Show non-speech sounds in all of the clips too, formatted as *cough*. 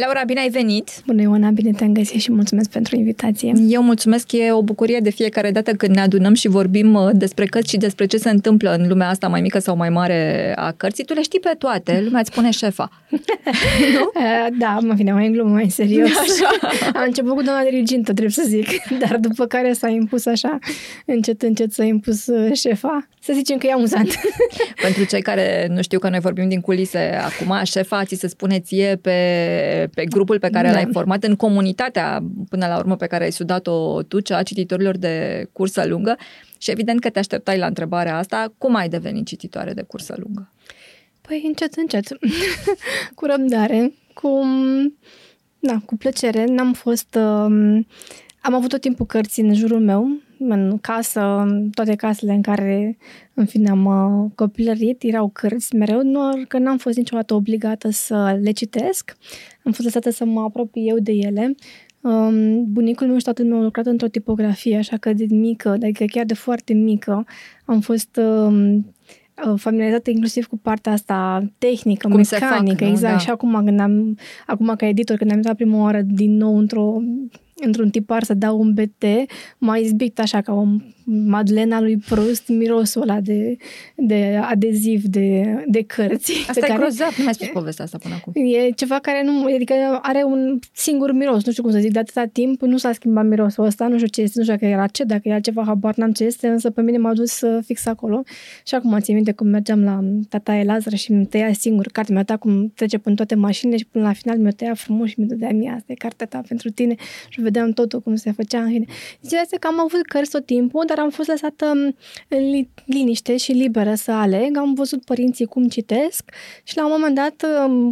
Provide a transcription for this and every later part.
Laura, bine ai venit! Bună, Ioana, bine te-am găsit și mulțumesc pentru invitație. Eu mulțumesc, e o bucurie de fiecare dată când ne adunăm și vorbim uh, despre cărți și despre ce se întâmplă în lumea asta mai mică sau mai mare a cărții. Tu le știi pe toate, lumea îți spune șefa. *laughs* nu? Uh, da, mă vine mai în glumă, mai în serios. *laughs* Așa. Am început cu doamna dirigintă, trebuie să zic, *laughs* dar după care s-a impus așa, încet, încet s-a impus uh, șefa. Să zicem că e amuzant. pentru cei care nu știu că noi vorbim din culise acum, șefa ți se spune ție pe pe grupul pe care da. l-ai format, în comunitatea, până la urmă, pe care ai sudat-o tu, cea a cititorilor de cursă lungă. Și evident că te așteptai la întrebarea asta, cum ai devenit cititoare de cursă lungă? Păi încet, încet, *laughs* cu răbdare, cu, da, cu plăcere. N-am fost... Uh, am avut tot timpul cărți în jurul meu, în casă, toate casele în care, în fine, am uh, copilărit, erau cărți mereu, nu că n-am fost niciodată obligată să le citesc. Am fost lăsată să mă apropii eu de ele. Um, bunicul meu și tatăl meu au lucrat într-o tipografie, așa că de mică, adică chiar de foarte mică, am fost um, uh, familiarizată inclusiv cu partea asta tehnică, Cum mecanică, fac, exact. Da. Și acum, când am, acum ca editor, când am intrat prima oară din nou într-o într-un tipar să dau un BT, m-a izbit așa ca o Madlena lui Proust, mirosul ăla de, de adeziv de, de cărți. Asta e care... grozav, nu mai spus povestea asta până acum. E ceva care nu, adică are un singur miros, nu știu cum să zic, de atâta timp nu s-a schimbat mirosul ăsta, nu știu ce este, nu știu dacă era ce, dacă era ceva, habar n-am ce este, însă pe mine m-a dus fix acolo și acum țin minte cum mergeam la tata Elazar și mi tăia singur cartea mea ta cum trece până toate mașinile și până la final mi-o tăia frumos și mi dădea mie asta e cartea ta pentru tine și vedeam totul cum se făcea în fine. Deci că am avut cărți tot timpul, dar am fost lăsată în liniște și liberă să aleg. Am văzut părinții cum citesc și la un moment dat,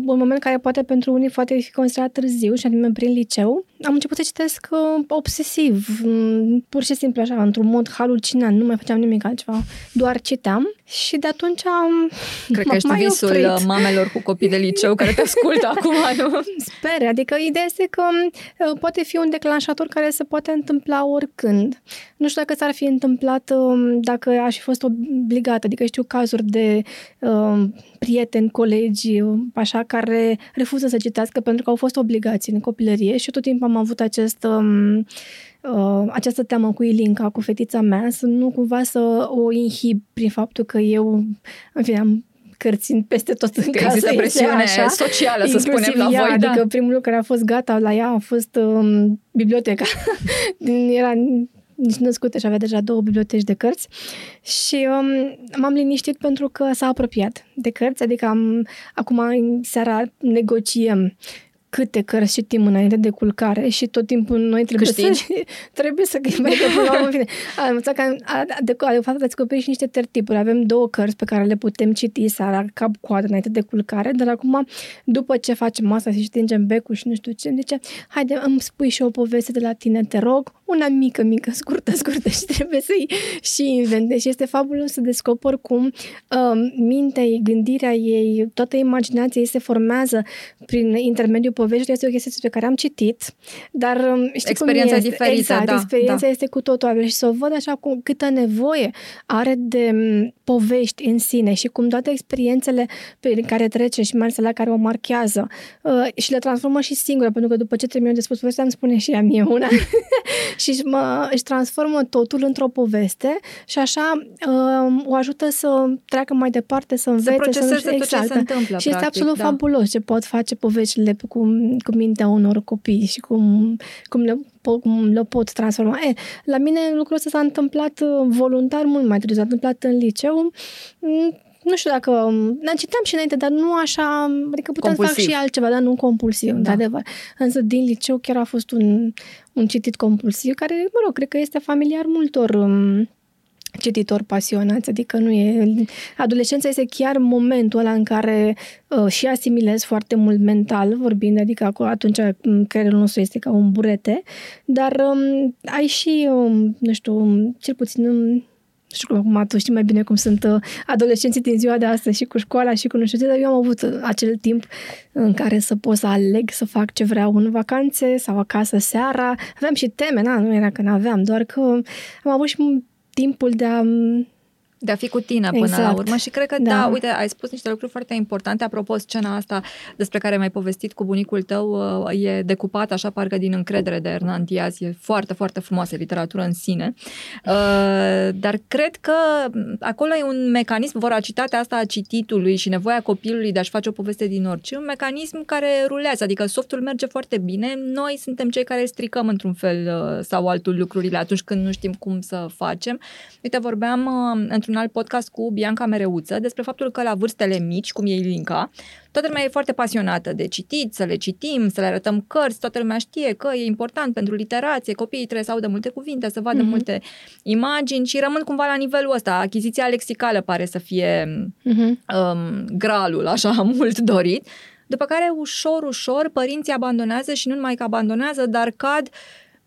un moment care poate pentru unii poate fi considerat târziu, și anume prin liceu, am început să citesc uh, obsesiv, mm, pur și simplu așa, într-un mod halucinant, nu mai făceam nimic altceva, doar citeam și de atunci am *laughs* Cred că ești visul oprit. Uh, mamelor cu copii de liceu care te ascultă *laughs* acum, nu? Sper, adică ideea este că uh, poate fi un declanșator care se poate întâmpla oricând. Nu știu dacă s-ar fi întâmplat um, dacă aș fi fost obligată, adică știu cazuri de uh, prieteni, colegi, așa, care refuză să citească pentru că au fost obligați în copilărie și tot timpul am avut acest, um, uh, această teamă cu Ilinca, cu fetița mea, să nu cumva să o inhib prin faptul că eu, în fine, am cărți peste tot în că casă. Există presiune așa, socială, să spunem, la ea, voi. Adică da. primul lucru care a fost gata la ea a fost um, biblioteca. *laughs* Era nici născută și avea deja două biblioteci de cărți și um, m-am liniștit pentru că s-a apropiat de cărți, adică am, acum în seara negociem câte cărți citim înainte de culcare și tot timpul noi trebuie Câștigi. să *laughs* trebuie să adică, până la urmă, în fine, am învățat că am, a, de, de fapt ați descoperit și niște tertipuri. Avem două cărți pe care le putem citi seara cap coadă înainte de culcare, dar acum după ce facem asta și stingem becul și nu știu ce, îmi zice, haide, îmi spui și o poveste de la tine, te rog, una mică, mică, scurtă, *laughs* scurtă și trebuie să-i și inventezi. Și este fabulos să descoperi cum uh, mintea ei, gândirea ei, toată imaginația ei se formează prin intermediul poveștii. Este o chestie pe care am citit, dar um, știi Experiența cum este? diferită, exact, da, experiența da. este cu totul altfel și să o văd așa cu câtă nevoie are de um, povești în sine și cum toate experiențele prin care trece și mai ales la care o marchează uh, și le transformă și singură, pentru că după ce termină de spus povestea îmi spune și ea mie una *laughs* și mă, își transformă totul într-o poveste și așa uh, o ajută să treacă mai departe, să învețe. proceseze să, tot ce se întâmplă, Și este practic, absolut da. fabulos ce pot face poveștile cu, cu mintea unor copii și cum, cum le po- cum le pot transforma. E, la mine lucrul ăsta s-a întâmplat uh, voluntar mult mai târziu, s-a întâmplat în liceu. Mm, Nu știu dacă... Dar citeam și înainte, dar nu așa... Adică puteam să fac Compulsiv. și altceva, dar nu compulsiv, Da. da. de adevăr. Însă din liceu chiar a fost un, un citit compulsiv, care, mă rog, cred că este familiar multor um, cititori pasionați, adică nu e... Adolescența este chiar momentul ăla în care uh, și asimilezi foarte mult mental vorbind, adică acolo, atunci um, creierul nostru este ca un burete, dar um, ai și, um, nu știu, um, cel puțin um, știu cum acum tu știi mai bine cum sunt uh, adolescenții din ziua de astăzi și cu școala și cu nu știu ce, dar eu am avut uh, acel timp în care să pot să aleg să fac ce vreau în vacanțe sau acasă seara. Aveam și teme, na, nu era că nu aveam, doar că am avut și timpul de a de a fi cu tine până exact. la urmă și cred că, da. da, uite, ai spus niște lucruri foarte importante. Apropo, scena asta despre care mi-ai povestit cu bunicul tău uh, e decupată așa parcă din încredere de Hernan Diaz. E foarte, foarte frumoasă literatură în sine. Uh, dar cred că acolo e un mecanism, voracitatea asta a cititului și nevoia copilului de a-și face o poveste din orice, un mecanism care rulează, adică softul merge foarte bine. Noi suntem cei care stricăm într-un fel uh, sau altul lucrurile atunci când nu știm cum să facem. Uite, vorbeam într-un alt podcast cu Bianca Mereuță despre faptul că la vârstele mici, cum e Ilinca, toată lumea e foarte pasionată de citit, să le citim, să le arătăm cărți, toată lumea știe că e important pentru literație, copiii trebuie să audă multe cuvinte, să vadă mm-hmm. multe imagini și rămân cumva la nivelul ăsta. Achiziția lexicală pare să fie mm-hmm. um, gralul așa *laughs* mult dorit. După care, ușor, ușor, părinții abandonează și nu numai că abandonează, dar cad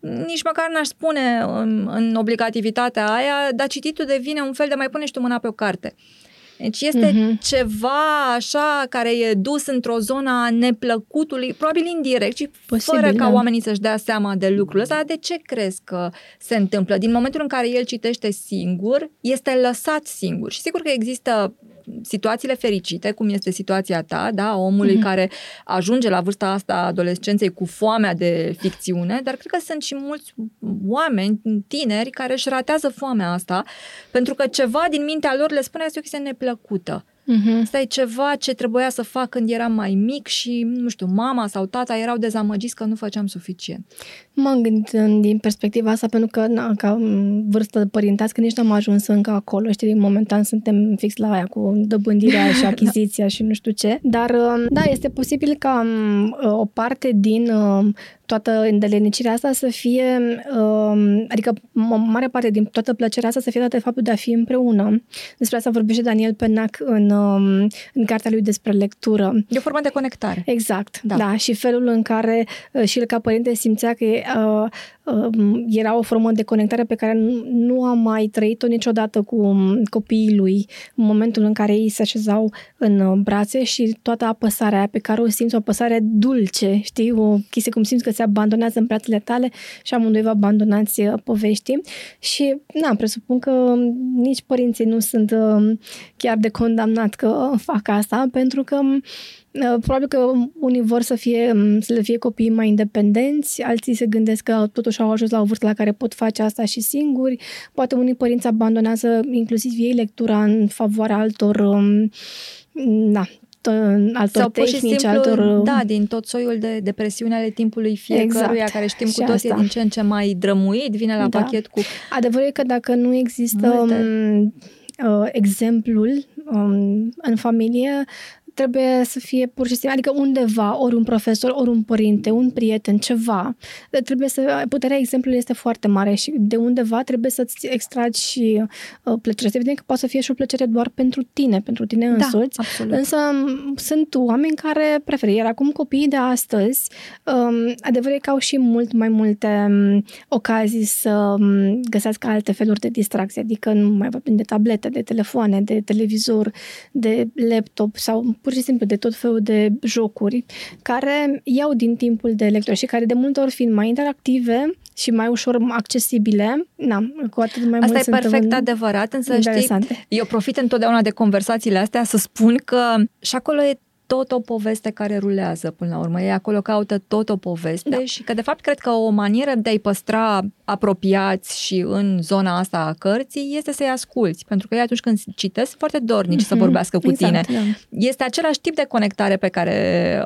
nici măcar n-aș spune în, în obligativitatea aia, dar cititul devine un fel de mai pune și tu mâna pe o carte. Deci este uh-huh. ceva așa care e dus într-o zonă a neplăcutului, probabil indirect și Posibil, fără ca da. oamenii să-și dea seama de lucrul ăsta. De ce crezi că se întâmplă? Din momentul în care el citește singur, este lăsat singur. Și sigur că există situațiile fericite, cum este situația ta, da, omului mm-hmm. care ajunge la vârsta asta a adolescenței cu foamea de ficțiune, dar cred că sunt și mulți oameni, tineri, care își ratează foamea asta, pentru că ceva din mintea lor le spune că este o chestie neplăcută. Uh-huh. Asta e ceva ce trebuia să fac când eram mai mic și, nu știu, mama sau tata erau dezamăgiți că nu făceam suficient. M-am gândit din perspectiva asta pentru că, na, ca vârstă de părintească, nici n-am ajuns încă acolo, știi, momentan suntem fix la aia cu dăbândirea *laughs* și achiziția și nu știu ce. Dar, da, este posibil ca o parte din toată îndelenicirea asta să fie, uh, adică o mare parte din toată plăcerea asta să fie dată de faptul de a fi împreună. Despre asta vorbește Daniel Penac în, uh, în cartea lui despre lectură. E o formă de conectare. Exact, da. da și felul în care uh, și el ca părinte simțea că uh, uh, era o formă de conectare pe care nu, nu am mai trăit-o niciodată cu um, copiii lui în momentul în care ei se așezau în uh, brațe și toată apăsarea aia pe care o simți, o apăsare dulce, știi, o chestie cum simți că se abandonează în brațele tale și amândoi vă abandonați uh, poveștii. Și, na, presupun că nici părinții nu sunt uh, chiar de condamnat că fac asta, pentru că uh, Probabil că unii vor să, fie, um, să le fie copiii mai independenți, alții se gândesc că totuși au ajuns la o vârstă la care pot face asta și singuri. Poate unii părinți abandonează inclusiv ei lectura în favoarea altor um, na, altor Sau tehnici, simplu, altor... Da, din tot soiul de depresiune ale timpului fiecăruia, exact. care știm cu toții din ce în ce mai drămuit, vine la da. pachet cu... Adevărul e că dacă nu există um, uh, exemplul um, în familie, trebuie să fie pur și simplu, adică undeva, ori un profesor, ori un părinte, un prieten, ceva. Trebuie să, puterea exemplului este foarte mare și de undeva trebuie să-ți extragi și uh, plăcere. Evident că poate să fie și o plăcere doar pentru tine, pentru tine da, însuți. Absolut. Însă sunt oameni care preferă. Iar acum copiii de astăzi, um, adevărul e că au și mult mai multe um, ocazii să um, găsească alte feluri de distracție, adică nu mai vorbim de tablete, de telefoane, de televizor, de laptop sau pur și simplu de tot felul de jocuri care iau din timpul de lectură și care de multe ori fiind mai interactive și mai ușor accesibile, na, cu atât mai Asta mult e perfect adevărat, însă știi, eu profit întotdeauna de conversațiile astea să spun că și acolo e tot o poveste care rulează până la urmă. Ei acolo caută tot o poveste da. și că de fapt cred că o manieră de a-i păstra apropiați și în zona asta a cărții este să-i asculți, pentru că ei atunci când citesc foarte dornici mm-hmm. să mhm. vorbească cu exact, tine. Da. Este același tip de conectare pe care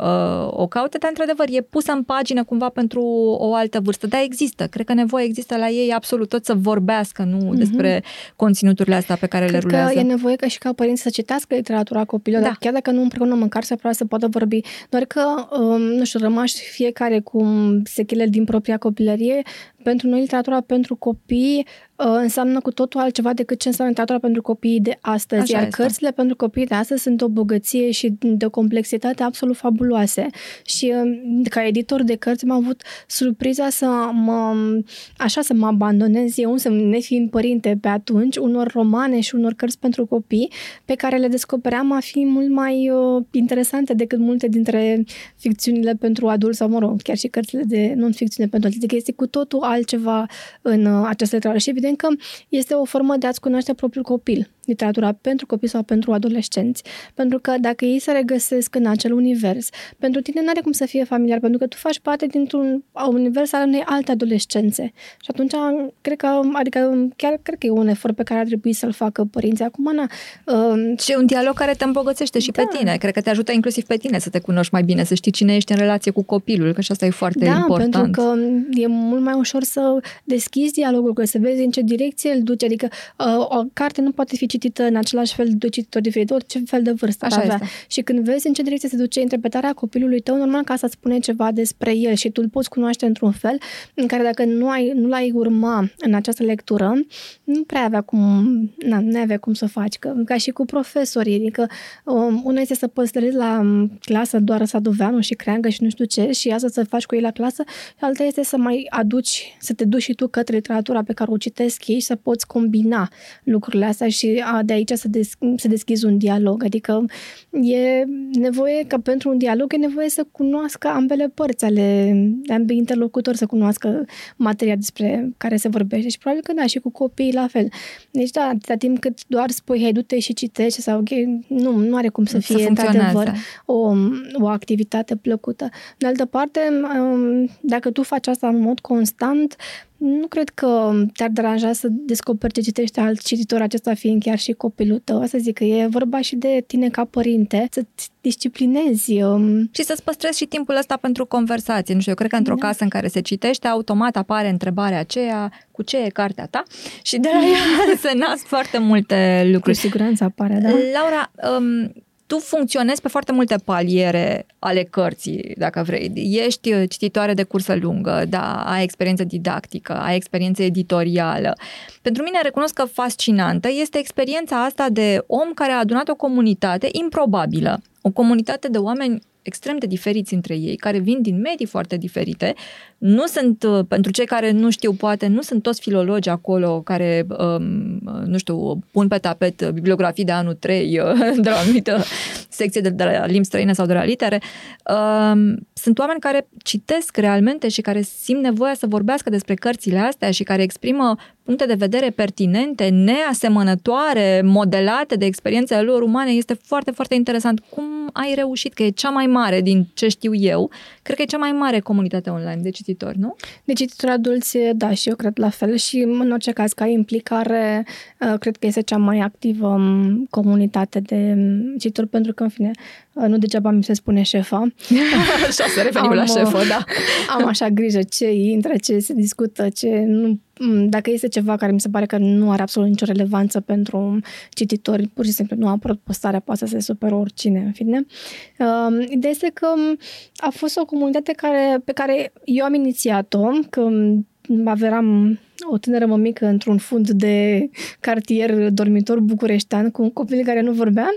uh, o caută, dar într-adevăr e pusă în pagină cumva pentru o altă vârstă. Dar există, cred că nevoie există la ei absolut tot să vorbească, nu mm-hmm. despre conținuturile astea pe care cred le rulează. că e nevoie ca și ca părinți să citească literatura copilului, da. chiar dacă nu împreună măcar să să să poată vorbi, doar că, um, nu știu, rămași fiecare cu sechele din propria copilărie, pentru noi literatura pentru copii uh, înseamnă cu totul altceva decât ce înseamnă literatura pentru copiii de astăzi. Așa Iar este. cărțile pentru copiii de astăzi sunt o bogăție și de o complexitate absolut fabuloase. Și uh, ca editor de cărți am avut surpriza să mă, așa să mă abandonez eu, să nefiind părinte pe atunci, unor romane și unor cărți pentru copii pe care le descopeream a fi mult mai uh, interesante decât multe dintre ficțiunile pentru adulți sau, mă rog, chiar și cărțile de non-ficțiune pentru adulți. Adică este cu totul altceva în uh, această literatură și evident că este o formă de a-ți cunoaște propriul copil literatura pentru copii sau pentru adolescenți. Pentru că dacă ei se regăsesc în acel univers, pentru tine nu are cum să fie familiar, pentru că tu faci parte dintr-un univers al unei alte adolescențe. Și atunci, cred că, adică chiar cred că e un efort pe care ar trebui să-l facă părinții. Acum, na, uh, și un dialog care te îmbogățește și da. pe tine. Cred că te ajută inclusiv pe tine să te cunoști mai bine, să știi cine ești în relație cu copilul, că și asta e foarte da, important. pentru că e mult mai ușor să deschizi dialogul, că să vezi în ce direcție îl duce. Adică uh, o carte nu poate fi citită în același fel de cititori diferit, orice fel de vârstă Așa avea. Este. Și când vezi în ce direcție se duce interpretarea copilului tău, normal că asta spune ceva despre el și tu îl poți cunoaște într-un fel în care dacă nu, ai, nu l-ai urma în această lectură, nu prea avea cum, na, nu avea cum să faci. Că, ca și cu profesorii, adică um, una este să păstrezi la um, clasă doar sadoveanu și creangă și nu știu ce și asta să faci cu ei la clasă, și alta este să mai aduci, să te duci și tu către literatura pe care o citesc ei și să poți combina lucrurile astea și a, de aici să, des, să deschizi un dialog. Adică e nevoie că pentru un dialog e nevoie să cunoască ambele părți ale ambii interlocutori, să cunoască materia despre care se vorbește și probabil că da, și cu copiii la fel. Deci da, atâta timp cât doar spui, hei, du-te și citești sau okay, nu, nu are cum să fie să într-adevăr o, o activitate plăcută. De altă parte, um, dacă tu faci asta în mod constant, nu cred că te-ar deranja să descoperi ce citește alt cititor, acesta fiind chiar și copilul tău. Asta zic că e vorba și de tine ca părinte, să-ți disciplinezi. Um... Și să-ți păstrezi și timpul ăsta pentru conversație. Nu știu, eu cred că într-o da. casă în care se citește, automat apare întrebarea aceea, cu ce e cartea ta? Și de la ea *laughs* se nasc foarte multe lucruri. Cu siguranță apare, da. Laura, um, tu funcționezi pe foarte multe paliere ale cărții, dacă vrei. Ești uh, cititoare de cursă lungă, da, ai experiență didactică, ai experiență editorială. Pentru mine, recunosc că fascinantă este experiența asta de om care a adunat o comunitate improbabilă. O comunitate de oameni extrem de diferiți între ei, care vin din medii foarte diferite. Nu sunt, uh, pentru cei care nu știu, poate, nu sunt toți filologi acolo care, um, nu știu, pun pe tapet bibliografii de anul 3 uh, *laughs* de la o anumită secție de, de la limbi străine sau de la litere. Um, sunt oameni care citesc realmente și care simt nevoia să vorbească despre cărțile astea și care exprimă puncte de vedere pertinente, neasemănătoare, modelate de experiențele lor umane. Este foarte, foarte interesant. Cum ai reușit? Că e cea mai mare din ce știu eu. Cred că e cea mai mare comunitate online de cititori, nu? De cititori adulți, da, și eu cred la fel. Și în orice caz, ca implicare, uh, cred că este cea mai activă um, comunitate de um, cititori, pentru că, în fine, uh, nu degeaba mi se spune șefa. *laughs* așa, să revenim am, la șefă, da. am așa grijă ce intră, ce se discută, ce nu Mm, dacă este ceva care mi se pare că nu are absolut nicio relevanță pentru cititori, pur și simplu nu a apărut postarea, poate să se superă oricine, în fine. Uh, ideea este că a fost o comunitate care, pe care eu am inițiat-o, că aveam o tânără mămică într-un fund de cartier dormitor bucureștean cu un copil care nu vorbea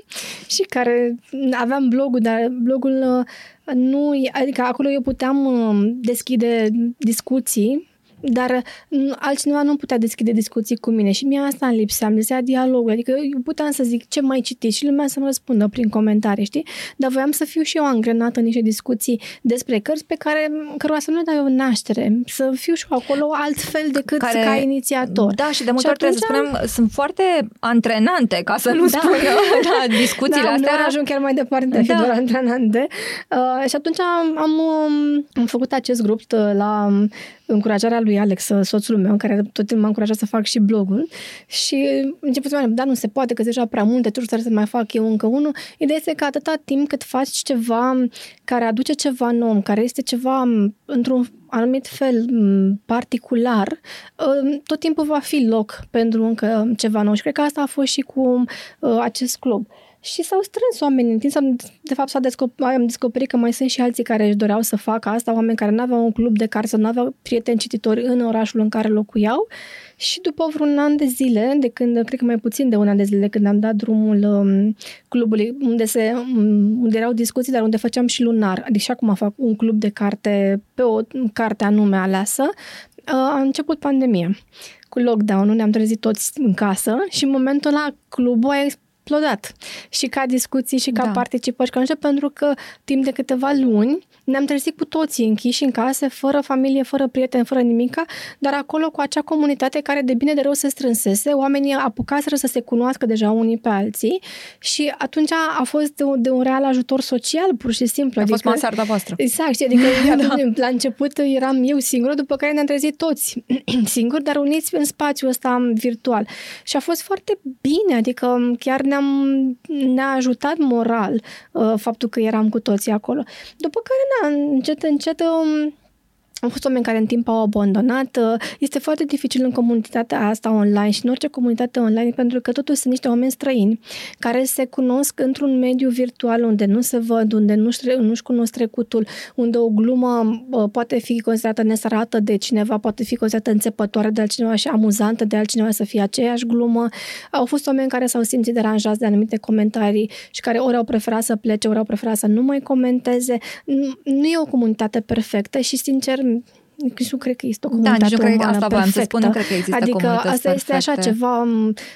și care aveam blogul, dar blogul uh, nu, adică acolo eu puteam uh, deschide discuții dar mm, altcineva nu putea deschide discuții cu mine și mie asta îmi lipsea, îmi lipsea dialogul, adică eu puteam să zic ce mai citiți și lumea să-mi răspundă prin comentarii, știi? Dar voiam să fiu și eu angrenată în niște discuții despre cărți pe care, cărora să nu le dau eu naștere, să fiu și eu acolo altfel decât care, ca inițiator. Da, și de multe ori trebuie să spunem, sunt foarte antrenante, ca să nu da. spun *laughs* da, discuțiile da, astea. Da, ajung chiar mai departe de a fi da. doar antrenante. Uh, și atunci am, am, am făcut acest grup la încurajarea lui Alex, soțul meu, care tot m-a încurajat să fac și blogul și început să da, nu se poate, că deja prea multe, tu să mai fac eu încă unul. Ideea este că atâta timp cât faci ceva care aduce ceva nou, care este ceva într-un anumit fel particular, tot timpul va fi loc pentru încă ceva nou și cred că asta a fost și cu uh, acest club. Și s-au strâns oameni în timp. De fapt, s-a descoperit, am descoperit că mai sunt și alții care își doreau să facă asta, oameni care nu aveau un club de carte, nu aveau prieteni cititori în orașul în care locuiau și după vreun an de zile, de când, cred că mai puțin de un an de zile, de când am dat drumul um, clubului, unde, se, um, unde erau discuții, dar unde făceam și lunar, adică și acum fac un club de carte pe o carte anume aleasă, uh, a început pandemia. Cu lockdown-ul ne-am trezit toți în casă și în momentul ăla clubul a explodat. Și ca discuții și ca da. participări, ca pentru că timp de câteva luni ne-am trezit cu toții închiși în case, fără familie, fără prieteni, fără nimica, dar acolo cu acea comunitate care de bine de rău se strânsese, oamenii apucaseră să se cunoască deja unii pe alții și atunci a fost de, de un real ajutor social, pur și simplu. A adică, fost mansarda voastră. Exact, adică *laughs* da. la început eram eu singură, după care ne-am trezit toți *clears throat* singuri, dar uniți în spațiul ăsta virtual. Și a fost foarte bine, adică chiar ne-am, ne-a ajutat moral uh, faptul că eram cu toții acolo. După care, na, încet, încet um, au fost oameni care în timp au abandonat. Este foarte dificil în comunitatea asta online și în orice comunitate online pentru că totuși sunt niște oameni străini care se cunosc într-un mediu virtual unde nu se văd, unde nu-și, nu-și cunosc trecutul, unde o glumă poate fi considerată nesărată de cineva, poate fi considerată înțepătoare de altcineva și amuzantă de altcineva să fie aceeași glumă. Au fost oameni care s-au simțit deranjați de anumite comentarii și care ori au preferat să plece, ori au preferat să nu mai comenteze. Nu e o comunitate perfectă și, sincer, nici nu cred că este o comunitate da, nici nu cred, umană asta perfectă. să spun, nu cred că există Adică asta perfecte. este așa ceva,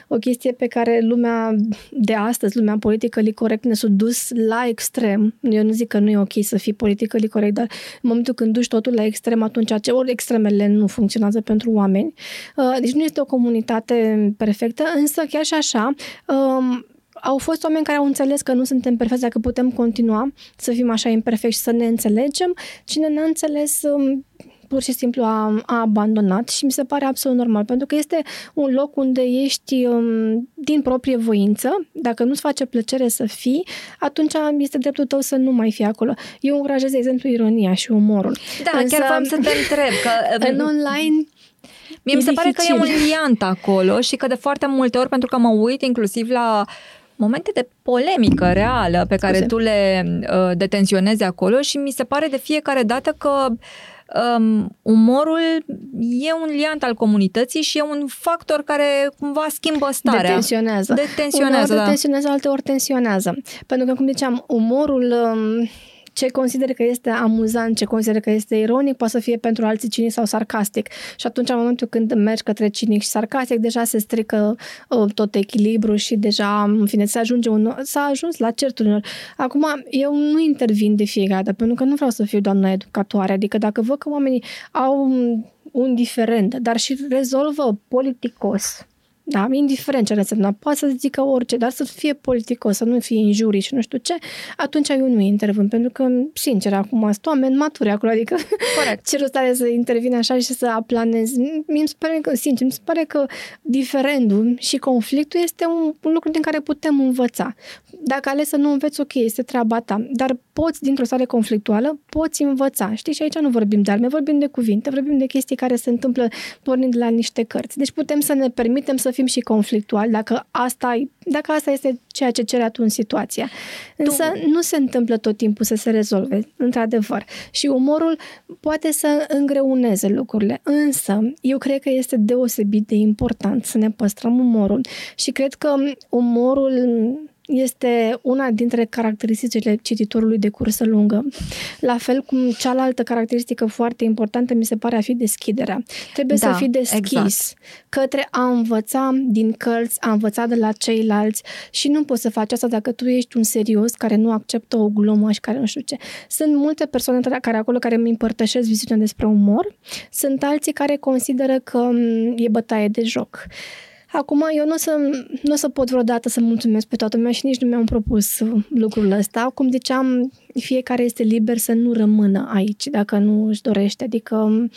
o chestie pe care lumea de astăzi, lumea politică corect ne-a dus la extrem. Eu nu zic că nu e ok să fii politică corect, dar în momentul când duci totul la extrem, atunci ce ori extremele nu funcționează pentru oameni. Uh, deci nu este o comunitate perfectă, însă chiar și așa, um, au fost oameni care au înțeles că nu suntem perfecți, dacă putem continua să fim așa imperfecti și să ne înțelegem. Cine n-a înțeles um, pur și simplu a, a abandonat și mi se pare absolut normal, pentru că este un loc unde ești um, din proprie voință, dacă nu-ți face plăcere să fii, atunci este dreptul tău să nu mai fii acolo. Eu încurajez, de exemplu, ironia și umorul. Da, Însă, chiar vreau să te *laughs* întreb. Că, în online Mie mi se dificil. pare că e un liant acolo și că de foarte multe ori, pentru că mă uit inclusiv la momente de polemică reală pe care Scuze. tu le uh, detenționezi acolo și mi se pare de fiecare dată că um, umorul e un liant al comunității și e un factor care cumva schimbă starea. Detenționează. Detenționează, Uneori da. detenționează, alteori tensionează. Pentru că, cum ziceam, umorul... Um, ce consider că este amuzant, ce consider că este ironic, poate să fie pentru alții cinic sau sarcastic. Și atunci, în momentul când mergi către cinic și sarcastic, deja se strică uh, tot echilibru și deja, în fine, se ajunge un, s-a ajuns la certuri. Acum, eu nu intervin de fiecare dată, pentru că nu vreau să fiu doamna educatoare. Adică dacă văd că oamenii au un diferent, dar și rezolvă politicos da, indiferent ce înseamnă, poate să zică orice, dar să fie politicos, să nu fie injurii și nu știu ce, atunci eu nu intervin, pentru că, sincer, acum sunt oameni maturi acolo, adică Corect. ce rost are să intervine așa și să aplanezi. Mi se pare că, sincer, mi se pare că diferendul și conflictul este un, un lucru din care putem învăța. Dacă ales să nu înveți, ok, este treaba ta, dar poți, dintr-o stare conflictuală, poți învăța. Știi, și aici nu vorbim de arme, vorbim de cuvinte, vorbim de chestii care se întâmplă pornind de la niște cărți. Deci putem să ne permitem să fim și conflictuali dacă asta, dacă asta este ceea ce cere atunci situația. Însă tu... nu se întâmplă tot timpul să se rezolve, într-adevăr. Și umorul poate să îngreuneze lucrurile. Însă, eu cred că este deosebit de important să ne păstrăm umorul și cred că umorul este una dintre caracteristicile cititorului de cursă lungă. La fel cum cealaltă caracteristică foarte importantă mi se pare a fi deschiderea. Trebuie da, să fii deschis exact. către a învăța din cărți, a învăța de la ceilalți și nu poți să faci asta dacă tu ești un serios care nu acceptă o glumă și care nu știu ce. Sunt multe persoane care acolo care îmi împărtășesc viziunea despre umor, sunt alții care consideră că mm, e bătaie de joc. Acum, eu nu o să, nu o să pot vreodată să mulțumesc pe toată lumea și nici nu mi-am propus lucrul ăsta. Cum ziceam, fiecare este liber să nu rămână aici dacă nu își dorește. Adică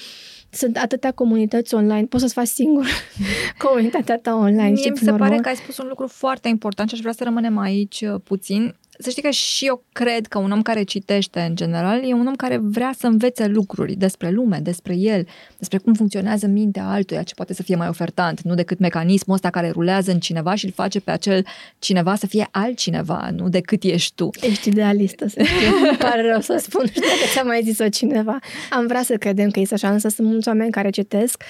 sunt atâtea comunități online, poți să-ți faci singur *laughs* comunitatea ta online. Mie mi se pare că ai spus un lucru foarte important și aș vrea să rămânem aici uh, puțin. Să știi că și eu cred că un om care citește în general e un om care vrea să învețe lucruri despre lume, despre el, despre cum funcționează mintea altuia, ce poate să fie mai ofertant, nu decât mecanismul ăsta care rulează în cineva și îl face pe acel cineva să fie altcineva, nu decât ești tu. Ești idealistă, să *laughs* știi. Îmi pare rău să spun, știu dacă ți-a mai zis-o cineva. Am vrea să credem că este așa, însă sunt mulți oameni care citesc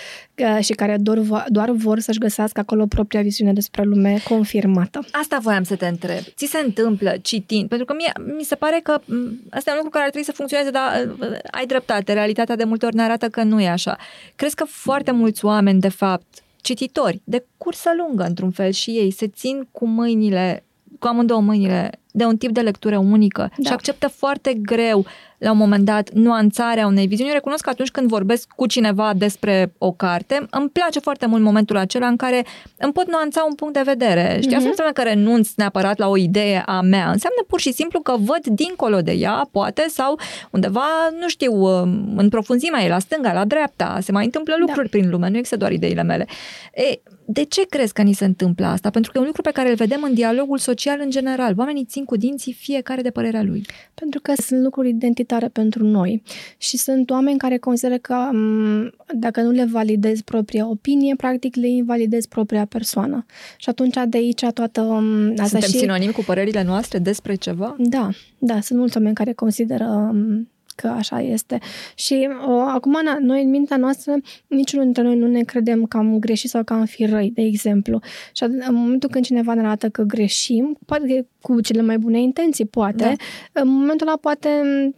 și care doar, doar vor să-și găsească acolo propria viziune despre lume confirmată. Asta voiam să te întreb. Ți se întâmplă citind? Pentru că mie, mi se pare că asta e un lucru care ar trebui să funcționeze, dar uh, ai dreptate. Realitatea de multe ori ne arată că nu e așa. Crezi că foarte mulți oameni, de fapt, cititori, de cursă lungă, într-un fel, și ei se țin cu mâinile, cu amândouă mâinile, de un tip de lectură unică da. și acceptă foarte greu la un moment dat, nuanțarea unei viziuni. Eu recunosc că atunci când vorbesc cu cineva despre o carte, îmi place foarte mult momentul acela în care îmi pot nuanța un punct de vedere. Știi, mm-hmm. asta nu înseamnă că renunț neapărat la o idee a mea. Înseamnă pur și simplu că văd dincolo de ea, poate, sau undeva, nu știu, în profunzimea ei, la stânga, la dreapta. Se mai întâmplă lucruri da. prin lume, nu există doar ideile mele. E, de ce crezi că ni se întâmplă asta? Pentru că e un lucru pe care îl vedem în dialogul social în general. Oamenii țin cu dinții fiecare de părerea lui. Pentru că sunt lucruri identitare pentru noi și sunt oameni care consideră că dacă nu le validezi propria opinie, practic le invalidezi propria persoană. Și atunci de aici toată... Asta Suntem și... sinonimi cu părerile noastre despre ceva? Da, da, sunt mulți oameni care consideră că așa este. Și o, acum, noi în mintea noastră, niciunul dintre noi nu ne credem că am greșit sau că am fi răi, de exemplu. Și în momentul când cineva ne arată că greșim, poate cu cele mai bune intenții, poate, da. în momentul ăla poate,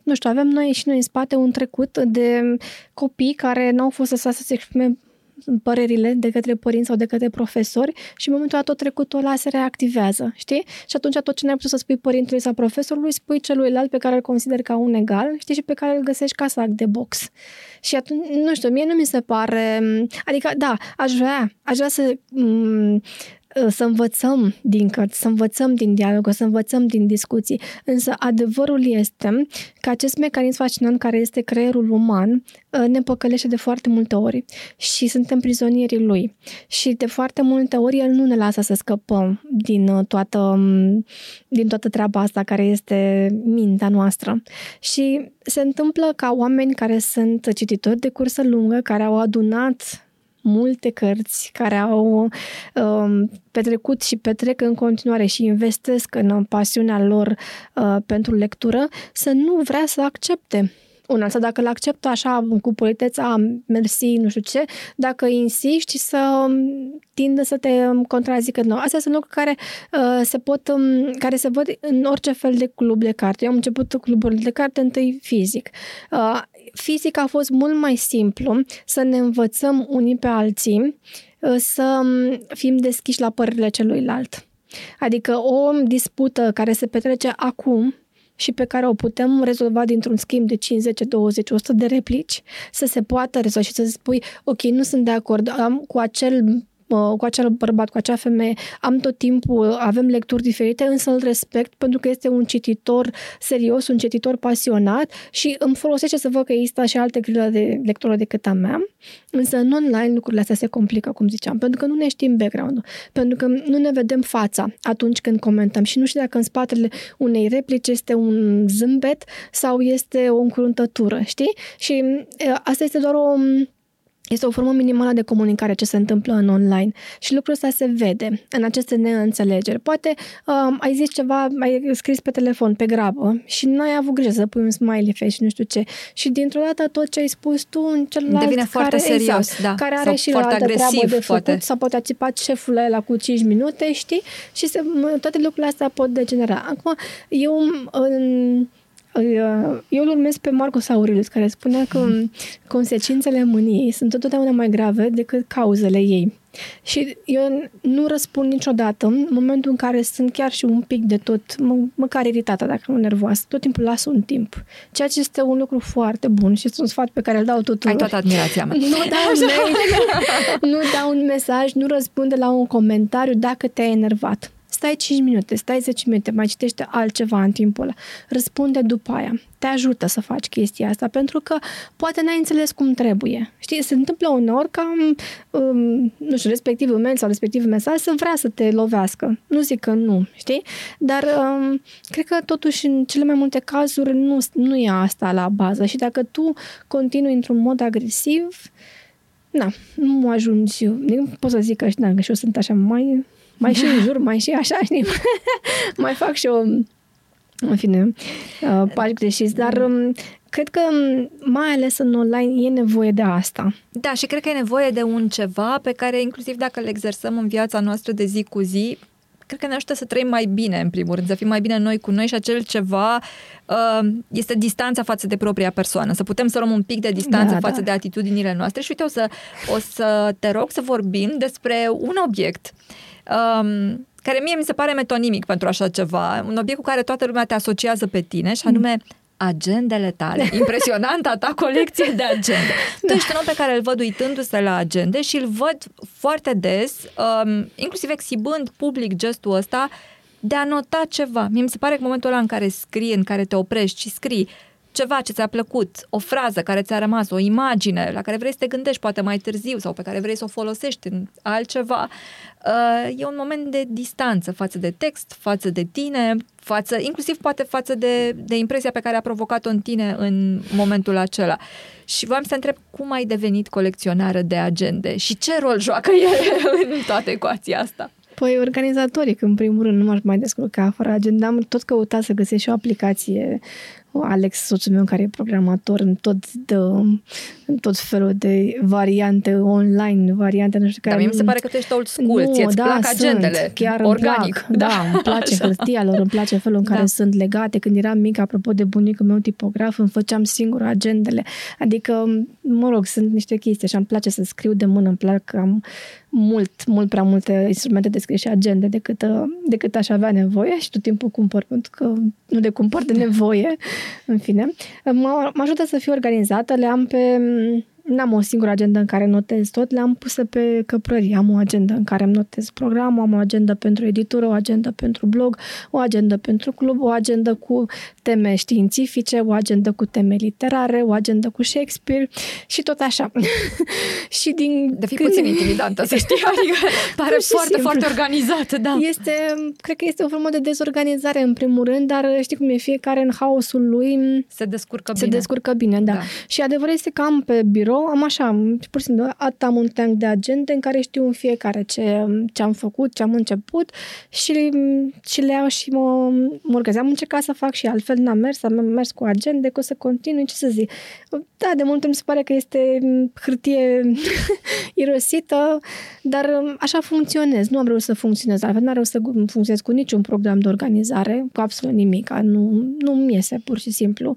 nu știu, avem noi și noi în spate un trecut de copii care nu au fost lăsați să se exprime părerile de către părinți sau de către profesori și în momentul ăla tot trecutul ăla se reactivează, știi? Și atunci tot ce n-ai putut să spui părintului sau profesorului, spui celuilalt pe care îl consider ca un egal, știi, și pe care îl găsești ca sac de box. Și atunci, nu știu, mie nu mi se pare... Adică, da, aș vrea, aș vrea să m- Uh, să învățăm din cărți, să învățăm din dialog, să învățăm din discuții. Însă adevărul este că acest mecanism fascinant care este creierul uman uh, ne păcălește de foarte multe ori și suntem prizonierii lui. Și de foarte multe ori el nu ne lasă să scăpăm din uh, toată, um, din toată treaba asta care este mintea noastră. Și se întâmplă ca oameni care sunt cititori de cursă lungă, care au adunat multe cărți care au um, petrecut și petrec în continuare și investesc în pasiunea lor uh, pentru lectură, să nu vrea să accepte una, sau dacă îl acceptă așa cu politețe, a, mersi, nu știu ce, dacă insiști să um, tindă să te um, contrazică. Nu. Astea sunt lucruri care uh, se pot, um, care se văd în orice fel de club de carte. Eu am început cluburile de carte întâi fizic. Uh, fizic a fost mult mai simplu să ne învățăm unii pe alții, uh, să um, fim deschiși la părerile celuilalt. Adică o dispută care se petrece acum și pe care o putem rezolva dintr-un schimb de 5, 10, 20, 100 de replici, să se poată rezolva și să spui, ok, nu sunt de acord am, cu acel cu acel bărbat, cu acea femeie, am tot timpul, avem lecturi diferite, însă îl respect pentru că este un cititor serios, un cititor pasionat și îmi folosește să văd că există și alte grile de lectură decât a mea. Însă în online lucrurile astea se complică, cum ziceam, pentru că nu ne știm background-ul, pentru că nu ne vedem fața atunci când comentăm și nu știu dacă în spatele unei replici este un zâmbet sau este o încruntătură, știi? Și asta este doar o este o formă minimală de comunicare ce se întâmplă în online și lucrul ăsta se vede în aceste neînțelegeri. Poate um, ai zis ceva, ai scris pe telefon, pe grabă și nu ai avut grijă să pui un smiley face și nu știu ce. Și dintr-o dată tot ce ai spus tu în celălalt Devine care, foarte serios, exact, da. care are sau și foarte altă agresiv, treabă de făcut poate. sau poate a țipat șeful ăla cu 5 minute, știi? Și se, toate lucrurile astea pot degenera. Acum, eu în, eu îl urmez pe Marcus Aurelius, care spunea că consecințele mâniei sunt întotdeauna mai grave decât cauzele ei. Și eu nu răspund niciodată în momentul în care sunt chiar și un pic de tot, mă, măcar iritată dacă nu nervoasă. Tot timpul las un timp. Ceea ce este un lucru foarte bun și este un sfat pe care îl dau tuturor. Ai toată admirația mea. *laughs* Nu dau un mail, *laughs* nu dau un mesaj, nu răspunde la un comentariu dacă te-ai enervat stai 5 minute, stai 10 minute, mai citește altceva în timpul ăla, răspunde după aia. Te ajută să faci chestia asta, pentru că poate n-ai înțeles cum trebuie. Știi, se întâmplă uneori ca, um, nu știu, respectivul mail sau respectivul mesaj să vrea să te lovească. Nu zic că nu, știi? Dar um, cred că totuși în cele mai multe cazuri nu, nu e asta la bază și dacă tu continui într-un mod agresiv, na, nu ajungi, nu pot să zic că, da, că și eu sunt așa mai, mai și în jur, mai și așa, știi? *laughs* mai fac și eu, în fine, uh, pași greșiți, dar um, cred că um, mai ales în online e nevoie de asta. Da, și cred că e nevoie de un ceva pe care inclusiv dacă îl exersăm în viața noastră de zi cu zi, cred că ne ajută să trăim mai bine, în primul rând, să fim mai bine noi cu noi și acel ceva uh, este distanța față de propria persoană, să putem să luăm un pic de distanță da, față da. de atitudinile noastre și uite, o să, o să te rog să vorbim despre un obiect um, care mie mi se pare metonimic pentru așa ceva, un obiect cu care toată lumea te asociază pe tine și anume mm agendele tale. *laughs* Impresionanta ta colecție de agende. Tu ești un om pe care îl văd uitându-se la agende și îl văd foarte des, um, inclusiv exhibând public gestul ăsta, de a nota ceva. Mie mi se pare că momentul ăla în care scrii, în care te oprești și scrii ceva ce ți-a plăcut, o frază care ți-a rămas, o imagine la care vrei să te gândești poate mai târziu sau pe care vrei să o folosești în altceva, uh, e un moment de distanță față de text, față de tine, față, inclusiv poate față de, de impresia pe care a provocat-o în tine în momentul acela. Și voiam să întreb cum ai devenit colecționară de agende și ce rol joacă ele *laughs* în toată ecuația asta? Păi organizatorii, că în primul rând nu m-aș mai descurca fără agenda, am tot căutat să găsesc și o aplicație Alex, soțul meu, care e programator în tot, de, în tot felul de variante online, variante, nu știu care... Dar mie mi se pare că tu ești old school, nu, ție-ți da, plac sunt, agendele, chiar organic. Plac, da, da, îmi place hârtia lor, îmi place felul în care da. sunt legate. Când eram mic, apropo de bunicul meu tipograf, îmi făceam singur agendele. Adică, mă rog, sunt niște chestii și îmi place să scriu de mână, îmi plac, am mult, mult prea multe instrumente de scris și agende decât, decât aș avea nevoie și tot timpul cumpăr, pentru că nu le cumpăr de nevoie, în fine. Mă, mă ajută să fiu organizată, le am pe N-am o singură agendă în care notez tot, le-am puse pe căprări. Am o agendă în care îmi notez programul, am o agendă pentru editură, o agendă pentru blog, o agendă pentru club, o agendă cu teme științifice, o agendă cu teme literare, o agendă cu Shakespeare și tot așa. *laughs* și din de fi când... puțin intimidantă, să *laughs* știi, adică *laughs* pare foarte, simplu. foarte organizată, da. Este, cred că este o formă de dezorganizare în primul rând, dar știi cum e, fiecare în haosul lui se descurcă se bine. descurcă bine, da. da. Și adevărul este că am pe birou birou, am așa, pur și simplu, atât am un tank de agende în care știu în fiecare ce, ce am făcut, ce am început și, și le iau și mă, mă organizez. Am încercat să fac și altfel, n-am mers, am mers cu agende, că o să continui, ce să zic. Da, de mult mi se pare că este hârtie *laughs* irosită, dar așa funcționez. Nu am reușit să funcționez altfel, n-am reușit să funcționez cu niciun program de organizare, cu absolut nimic. Nu, nu-mi iese, pur și simplu.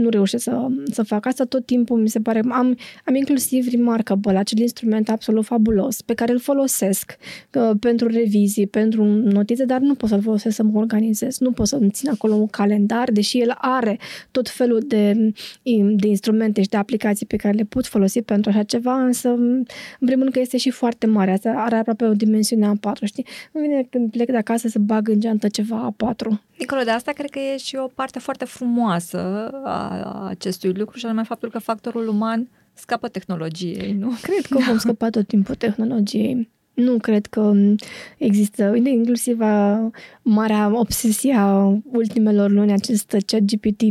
Nu reușesc să, să fac asta tot timpul, mi se pare. Am, am inclusiv Remarkable, acel instrument absolut fabulos, pe care îl folosesc uh, pentru revizii, pentru notițe, dar nu pot să-l folosesc să mă organizez. Nu pot să-mi țin acolo un calendar, deși el are tot felul de, de instrumente și de aplicații pe care le pot folosi pentru așa ceva, însă, în primul rând că este și foarte mare. Asta are aproape o dimensiune A4, știi? Nu vine când plec de acasă să bag în geantă ceva A4. Dincolo de asta, cred că e și o parte foarte frumoasă a acestui lucru și anume faptul că factorul uman scapă tehnologiei, nu? Cred că vom scăpa tot timpul tehnologiei. Nu cred că există, inclusiv a, marea obsesie a ultimelor luni, acest chat GPT,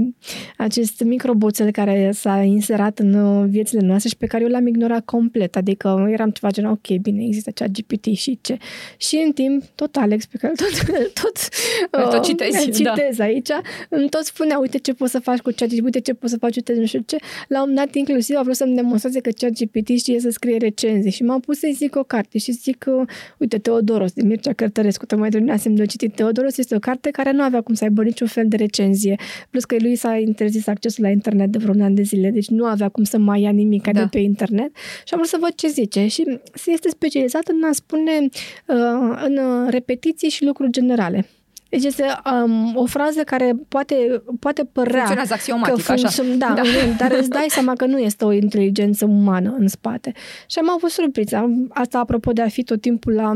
acest microboțel care s-a inserat în uh, viețile noastre și pe care eu l-am ignorat complet. Adică eram ceva gen, ok, bine, există chat GPT și ce. Și în timp, tot Alex, pe care tot, *laughs* tot, tot uh, citezi, citez da. aici, îmi tot spunea, uite ce poți să faci cu chat GPT, uite ce poți să faci, uite nu știu ce. La un dat, inclusiv, a vrut să-mi demonstreze că chat GPT știe să scrie recenzii și m-am pus să-i zic o carte și zic că, uite, Teodoros de Mircea Cărtărescu, tocmai terminasem de citit Teodoros este o carte care nu avea cum să aibă niciun fel de recenzie. Plus că lui s-a interzis accesul la internet de vreo un an de zile, deci nu avea cum să mai ia nimic da. de pe internet. Și am vrut să văd ce zice. Și este specializat în a spune uh, în repetiții și lucruri generale. Deci este um, o frază care poate, poate părea Funcționează axiomatic, că funcț- așa. Da, da. dar îți dai seama că nu este o inteligență umană în spate. Și am avut surpriză. Asta apropo de a fi tot timpul la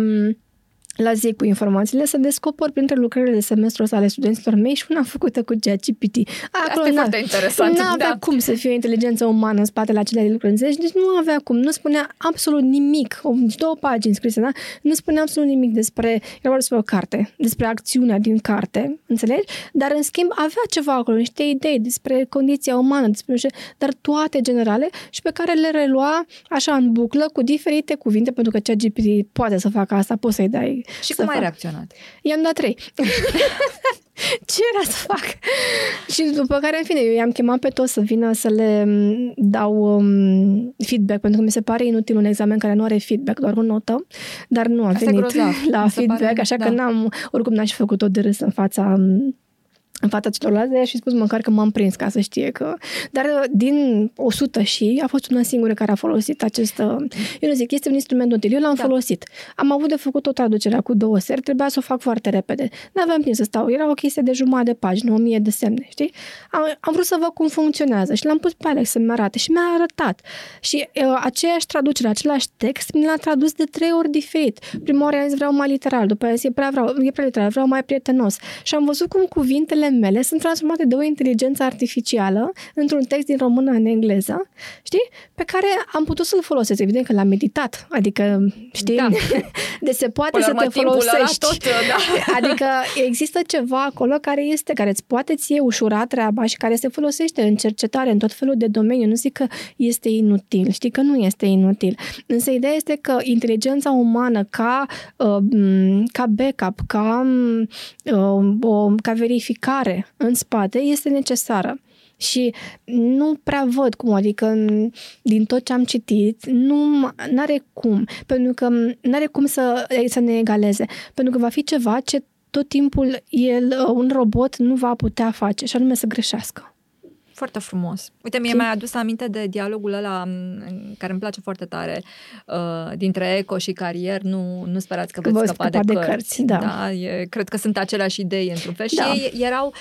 la zi cu informațiile, să descoper printre lucrările de semestru ale studenților mei și una făcută cu ChatGPT. Asta e foarte interesant. Nu avea da. cum să fie o inteligență umană în spatele acelei lucruri, înțelegi? Deci nu avea cum. Nu spunea absolut nimic. O, două pagini scrise, da? Nu spunea absolut nimic despre, era despre o carte, despre acțiunea din carte, înțelegi? Dar, în schimb, avea ceva acolo, niște idei despre condiția umană, despre niște, dar toate generale și pe care le relua așa în buclă cu diferite cuvinte, pentru că ChatGPT poate să facă asta, poți să-i dai și cum ai reacționat? I-am dat trei. *laughs* Ce era să fac? și după care, în fine, eu i-am chemat pe toți să vină să le mm, dau um, feedback, pentru că mi se pare inutil un examen care nu are feedback, doar o notă, dar nu a Asta venit grozav. *laughs* la Mi se feedback, pare, așa da. că n-am, oricum n-aș fi făcut-o de râs în fața mm, în fața celorlalți și spus măcar că m-am prins ca să știe că... Dar uh, din 100 și a fost una singură care a folosit acest... uh, Eu nu zic, este un instrument util. Eu l-am Da. folosit. Am avut de făcut o traducere cu două seri, trebuia să o fac foarte repede. N-aveam timp să stau. Era o chestie de jumătate de pagină, o mie de semne, știi? Am, am vrut să văd cum funcționează și l-am pus pe Alex să-mi arate și mi-a arătat. Și uh, aceeași traducere, același text, mi l-a tradus de trei ori diferit. Prima oară am zis vreau mai literal, după aia am zis e prea, vreau, e prea literal, vreau mai prietenos. Și am văzut cum cuvintele mele sunt transformate de o inteligență artificială într-un text din română în engleză, știi? Pe care am putut să-l folosesc. Evident că l-am meditat, adică, știi? Da. *laughs* De se poate Până la să urmă, te timpul ăla folosești. tot, da. *laughs* Adică există ceva acolo care este, care îți poate ție ușura treaba și care se folosește în cercetare, în tot felul de domenii. Nu zic că este inutil, știi că nu este inutil. Însă ideea este că inteligența umană ca, uh, m, ca backup, ca, uh, o, ca verificare în spate este necesară. Și nu prea văd cum, adică în- din tot ce am citit, nu are cum, pentru că nu are cum să, să ne egaleze, pentru că va fi ceva ce tot timpul el, un robot nu va putea face, și anume să greșească. Foarte frumos. Uite, mie Știi? mi-a adus aminte de dialogul ăla m, care îmi place foarte tare uh, dintre eco și carier. Nu, nu sperați că Că veți vă scăpa de, scăpa de cărți. cărți, da. da e, cred că sunt aceleași idei într-un fel. Da. Și ei erau,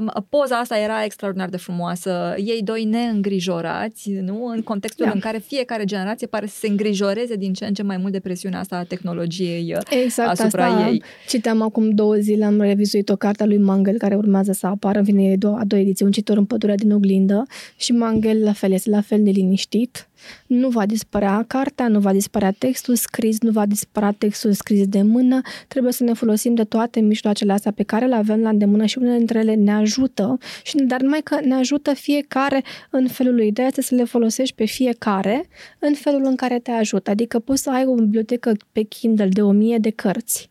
um, poza asta era extraordinar de frumoasă. Ei doi neîngrijorați, nu? În contextul Da. în care fiecare generație pare să se îngrijoreze din ce în ce mai mult de presiunea asta a tehnologiei uh, Exact asupra asta ei. citeam acum două zile, am revizuit o carte a lui Mangel care urmează să apară, în fine, e do- a doua ediție, un citor în pădurea din oglindă și Mangel la fel, este la fel de liniștit. Nu va dispărea cartea, nu va dispărea textul scris, nu va dispărea textul scris de mână. Trebuie să ne folosim de toate mijloacele astea pe care le avem la îndemână și unele dintre ele ne ajută, și, dar numai că ne ajută fiecare în felul lui. Ideea este să le folosești pe fiecare în felul în care te ajută. Adică poți să ai o bibliotecă pe Kindle de o mie de cărți,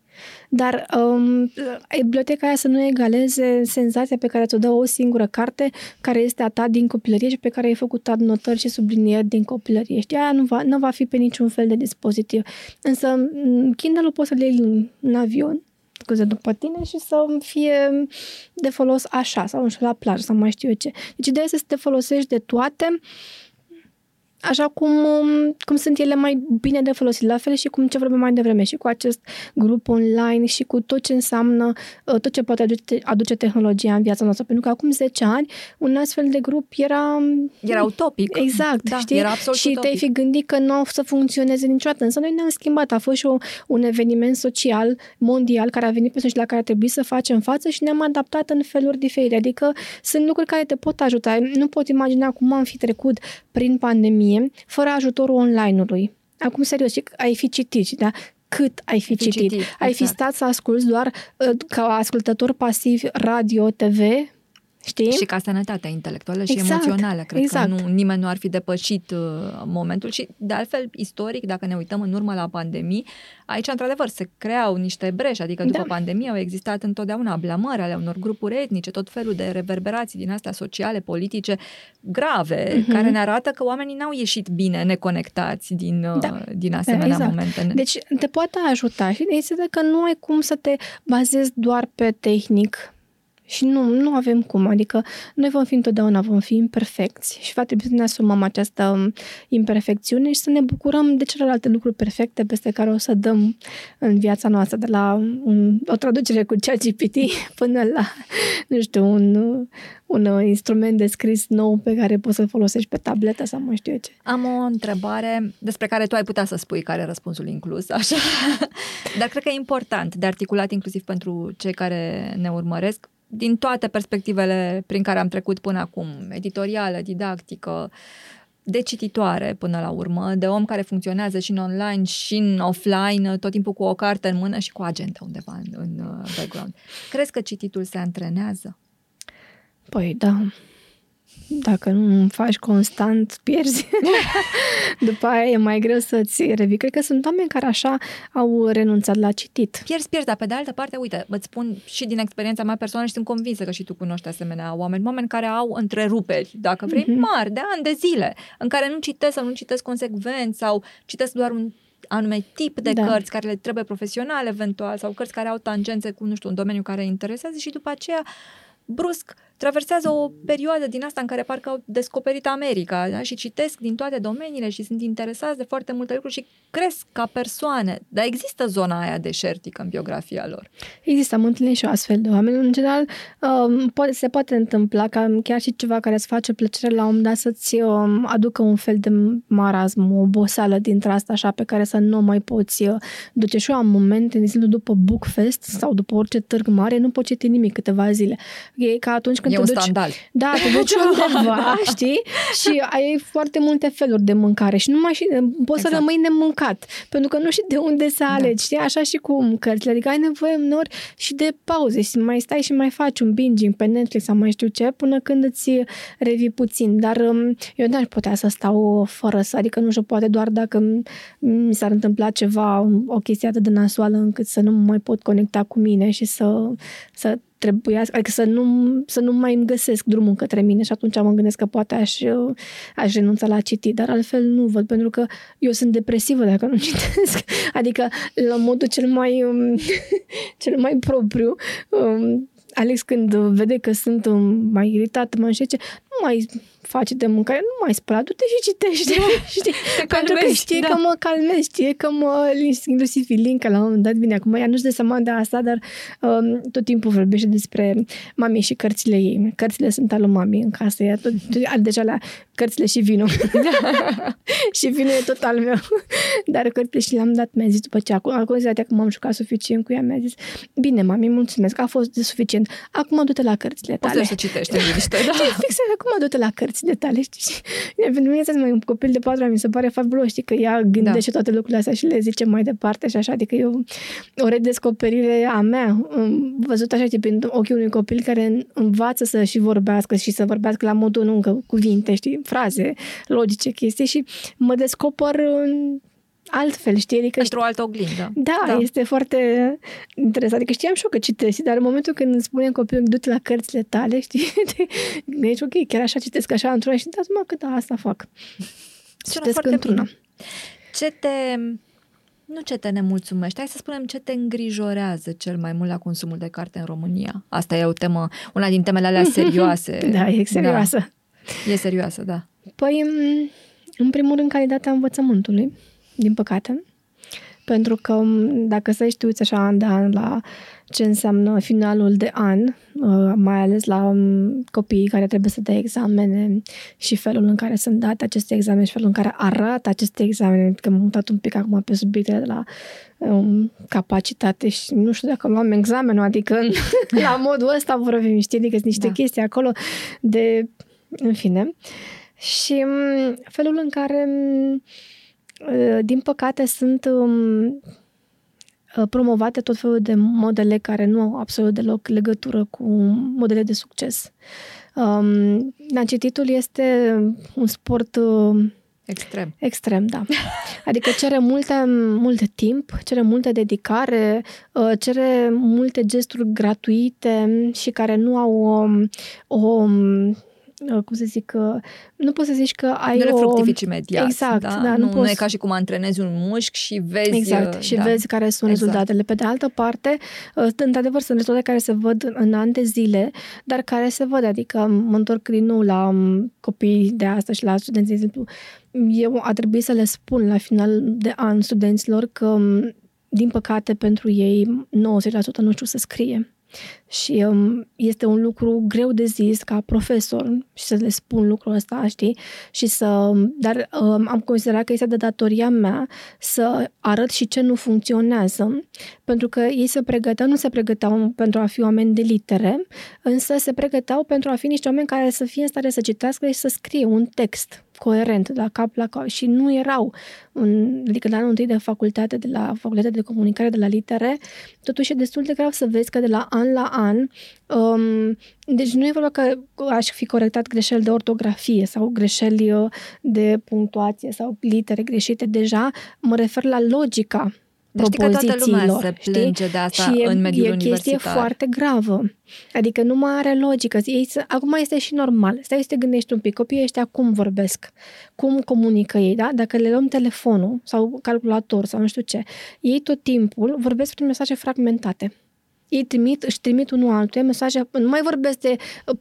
dar um, biblioteca aia să nu egaleze senzația pe care ți-o dă o singură carte care este a ta din copilărie și pe care ai făcut adnotări și sublinieri din copilărie. Știi, aia nu va, nu va fi pe niciun fel de dispozitiv. Însă m, Kindle-ul poți să-l iei în, în avion, scuze, după tine și să fie de folos așa, sau nu știu, la plajă, sau mai știu eu ce. Deci ideea este să te folosești de toate așa cum, um, cum sunt ele mai bine de folosit. La fel și cum ce vorbeam mai devreme și cu acest grup online și cu tot ce înseamnă, uh, tot ce poate aduce, aduce tehnologia în viața noastră. Pentru că acum 10 ani un astfel de grup era... Era utopic. Exact, da, știi? Era absolut și utopic. te-ai fi gândit că nu o să funcționeze niciodată. Însă noi ne-am schimbat. A fost și o, un eveniment social, mondial, care a venit pe și la care a trebuit să facem față și ne-am adaptat în feluri diferite. Adică sunt lucruri care te pot ajuta. Nu pot imagina cum am fi trecut prin pandemie fără ajutorul online-ului. Acum, serios, și ai fi citit, da? Cât ai fi, Ai fi citit? citit, Ai fi exact. stat să asculți doar uh, ca ascultător pasiv radio, TV, știi? Și ca sănătatea intelectuală și Exact, emoțională. Cred exact. că nu, nimeni nu ar fi depășit uh, momentul și, de altfel, istoric, dacă ne uităm în urmă la pandemii, aici, într-adevăr, se creau niște breși, adică după Da. pandemie au existat întotdeauna blamări ale unor grupuri etnice, tot felul de reverberații din astea sociale, politice, grave, Mhm. care ne arată că oamenii n-au ieșit bine neconectați din, uh, Da. din asemenea exact. momente. Deci te poate ajuta și de este că nu ai cum să te bazezi doar pe tehnic, Și nu, nu avem cum, adică noi vom fi întotdeauna, vom fi imperfecți și va trebui să ne asumăm această um, imperfecțiune și să ne bucurăm de celelalte lucruri perfecte peste care o să dăm în viața noastră, de la un, o traducere cu ChatGPT *laughs* până la, nu știu, un, un instrument de scris nou pe care poți să-l folosești pe tabletă sau mai știu eu ce. Am o întrebare despre care tu ai putea să spui care e răspunsul inclus, *laughs* așa, dar cred că e important de articulat inclusiv pentru cei care ne urmăresc din toate perspectivele prin care am trecut până acum, editorială, didactică, de cititoare până la urmă, de om care funcționează și în online și în offline, tot timpul cu o carte în mână și cu agenda undeva în, în uh, background. Crezi că cititul se antrenează? Păi da, dacă nu faci constant, pierzi. *laughs* După aia e mai greu să-ți revii. Cred că sunt oameni care așa au renunțat la citit. Pierzi, pierzi, dar pe de altă parte, uite, îți spun și din experiența mea personală și sunt convinsă că și tu cunoști asemenea oameni, oameni care au întreruperi, dacă vrei, mm-hmm. mari, de ani, de zile, în care nu citesc sau nu citesc consecvent sau citesc doar un anume tip de da. cărți care le trebuie profesional eventual sau cărți care au tangențe cu, nu știu, un domeniu care interesează și după aceea brusc traversează o perioadă din asta în care parcă au descoperit America da? și citesc din toate domeniile și sunt interesați de foarte multe lucruri și cresc ca persoane. Dar există zona aia deșertică în biografia lor. Există, am întâlnit și astfel de oameni. În general, um, poate, se poate întâmpla ca chiar și ceva care îți face plăcere la un moment dat să-ți um, aducă un fel de marasm, o oboseală dintre asta așa pe care să nu mai poți uh, duce. Și eu am momente, de exemplu, după Bookfest sau după orice târg mare, nu pot citi nimic câteva zile. E ca atunci când e te duci... Standal. Da, te duci *laughs* undeva, știi? Și ai foarte multe feluri de mâncare și nu mai și, poți exact. să rămâi nemâncat, pentru că nu știi de unde să da. alegi, da. știi? Așa și cu cărțile, adică ai nevoie uneori și de pauze și mai stai și mai faci un binging pe Netflix sau mai știu ce, până când îți revii puțin. Dar um, eu n-aș putea să stau fără să, adică nu știu, poate doar dacă mi s-ar întâmpla ceva, o chestie atât de nasoală încât să nu mai pot conecta cu mine și să, să trebuia, adică să nu, să nu mai îmi găsesc drumul către mine și atunci mă gândesc că poate aș, aș renunța la citit, dar altfel nu văd, pentru că eu sunt depresivă dacă nu *laughs* citesc. Adică la modul cel mai, um, *laughs* cel mai propriu, um, Alex când vede că sunt um, mai iritată, mă înșece, nu mai face de mâncare, nu mai spăla, du-te și citește. *laughs* știi? Pentru că știe da. că mă calmez, știe că mă inclusiv Filinca la un moment dat vine acum, ea nu-și dă seama de asta, dar um, tot timpul vorbește despre mami și cărțile ei. Cărțile sunt ale mami în casă, ea tot, tot, deja la cărțile și vinul. *laughs* și vinul e tot al meu. dar cărțile și le-am dat, mi-a zis după ce acum, acum ziua că m-am jucat suficient cu ea, mi-a zis, bine, mami, mulțumesc, a fost de suficient. Acum du-te la cărțile tale. Poți să citești în liniște, *laughs* da. Fix, acum du-te la cărțile tale, știi? Pentru mine, mai un copil de patru ani, mi se pare fabulos, știi, că ea gândește da. toate lucrurile astea și le zice mai departe și așa, adică eu o redescoperire a mea, văzut așa, prin ochiul unui copil care învață să și vorbească și să vorbească la modul nu încă cuvinte, știi, fraze logice, chestii și mă descoper altfel, știi? Adică Într-o altă oglindă. Da, da, este foarte interesant. Adică știam și eu că citesc, dar în momentul când îmi spune copilul, du-te la cărțile tale, *laughs* știi? Deci, ok, chiar așa citesc așa într-una și dați mă că da, asta fac. Sună citesc într-una. Bine. Ce te nu ce te nemulțumește, hai să spunem ce te îngrijorează cel mai mult la consumul de carte în România. Asta e o temă, una din temele alea *laughs* serioase. da, e serioasă. Da. E serioasă, da. Păi, în primul rând, calitatea învățământului din păcate. Pentru că dacă să știi uiți așa an de an la ce înseamnă finalul de an, uh, mai ales la copiii care trebuie să dea examene și felul în care sunt date aceste examene și felul în care arată aceste examene, că m-am mutat un pic acum pe subiectele de la um, capacitate și nu știu dacă luam examenul, adică *laughs* la modul ăsta vorbim, știi, adică sunt niște da. chestii acolo de, în fine. Și felul în care Uh, din păcate, sunt um, uh, promovate tot felul de modele care nu au absolut deloc legătură cu modele de succes. Um, cititul este un sport uh, Extrem. Extrem, da. Adică cere multe, mult timp, cere multă dedicare, cere multe gesturi gratuite și care nu au o, o uh, cum să zic, uh, nu poți să zici că ai nu le o... fructifici imediat. Exact, da? da, nu, nu nu poți- e ca și cum antrenezi un mușchi și vezi... Exact, uh, și da. vezi care sunt Exact. rezultatele. Pe de altă parte, uh, într-adevăr, sunt rezultate care se văd în ani de zile, dar care se văd, adică mă întorc din nou la um, copiii de astăzi și la studenții, de exemplu, eu a trebuit să le spun la final de an studenților că, um, din păcate, pentru ei 90% nu știu să scrie. Și um, este un lucru greu de zis ca profesor și să le spun lucrul ăsta, știi? Și să, dar um, am considerat că este de datoria mea să arăt și ce nu funcționează, pentru că ei se pregăteau, nu se pregăteau pentru a fi oameni de litere, însă se pregăteau pentru a fi niște oameni care să fie în stare să citească și să scrie un text coerent, de la cap la cap, și nu erau, în, adică la anul întâi de facultate, de la facultatea de comunicare de la litere, totuși e destul de grav să vezi că de la an la an, um, deci nu e vorba că aș fi corectat greșeli de ortografie sau greșeli uh, de punctuație sau litere greșite, deja mă refer la logica Dar știi că toată lumea propozițiilor, se știi? plânge de asta și e, în mediul e chestie universitar. foarte gravă. Adică nu mai are logică. Ei, să- acum este și normal. Stai să te gândești un pic. Copiii ăștia cum vorbesc? Cum comunică ei, da? Dacă le luăm telefonul sau calculator sau nu știu ce, ei tot timpul vorbesc prin mesaje fragmentate. Ei trimit, își trimit unul altuia mesaje, nu mai vorbesc de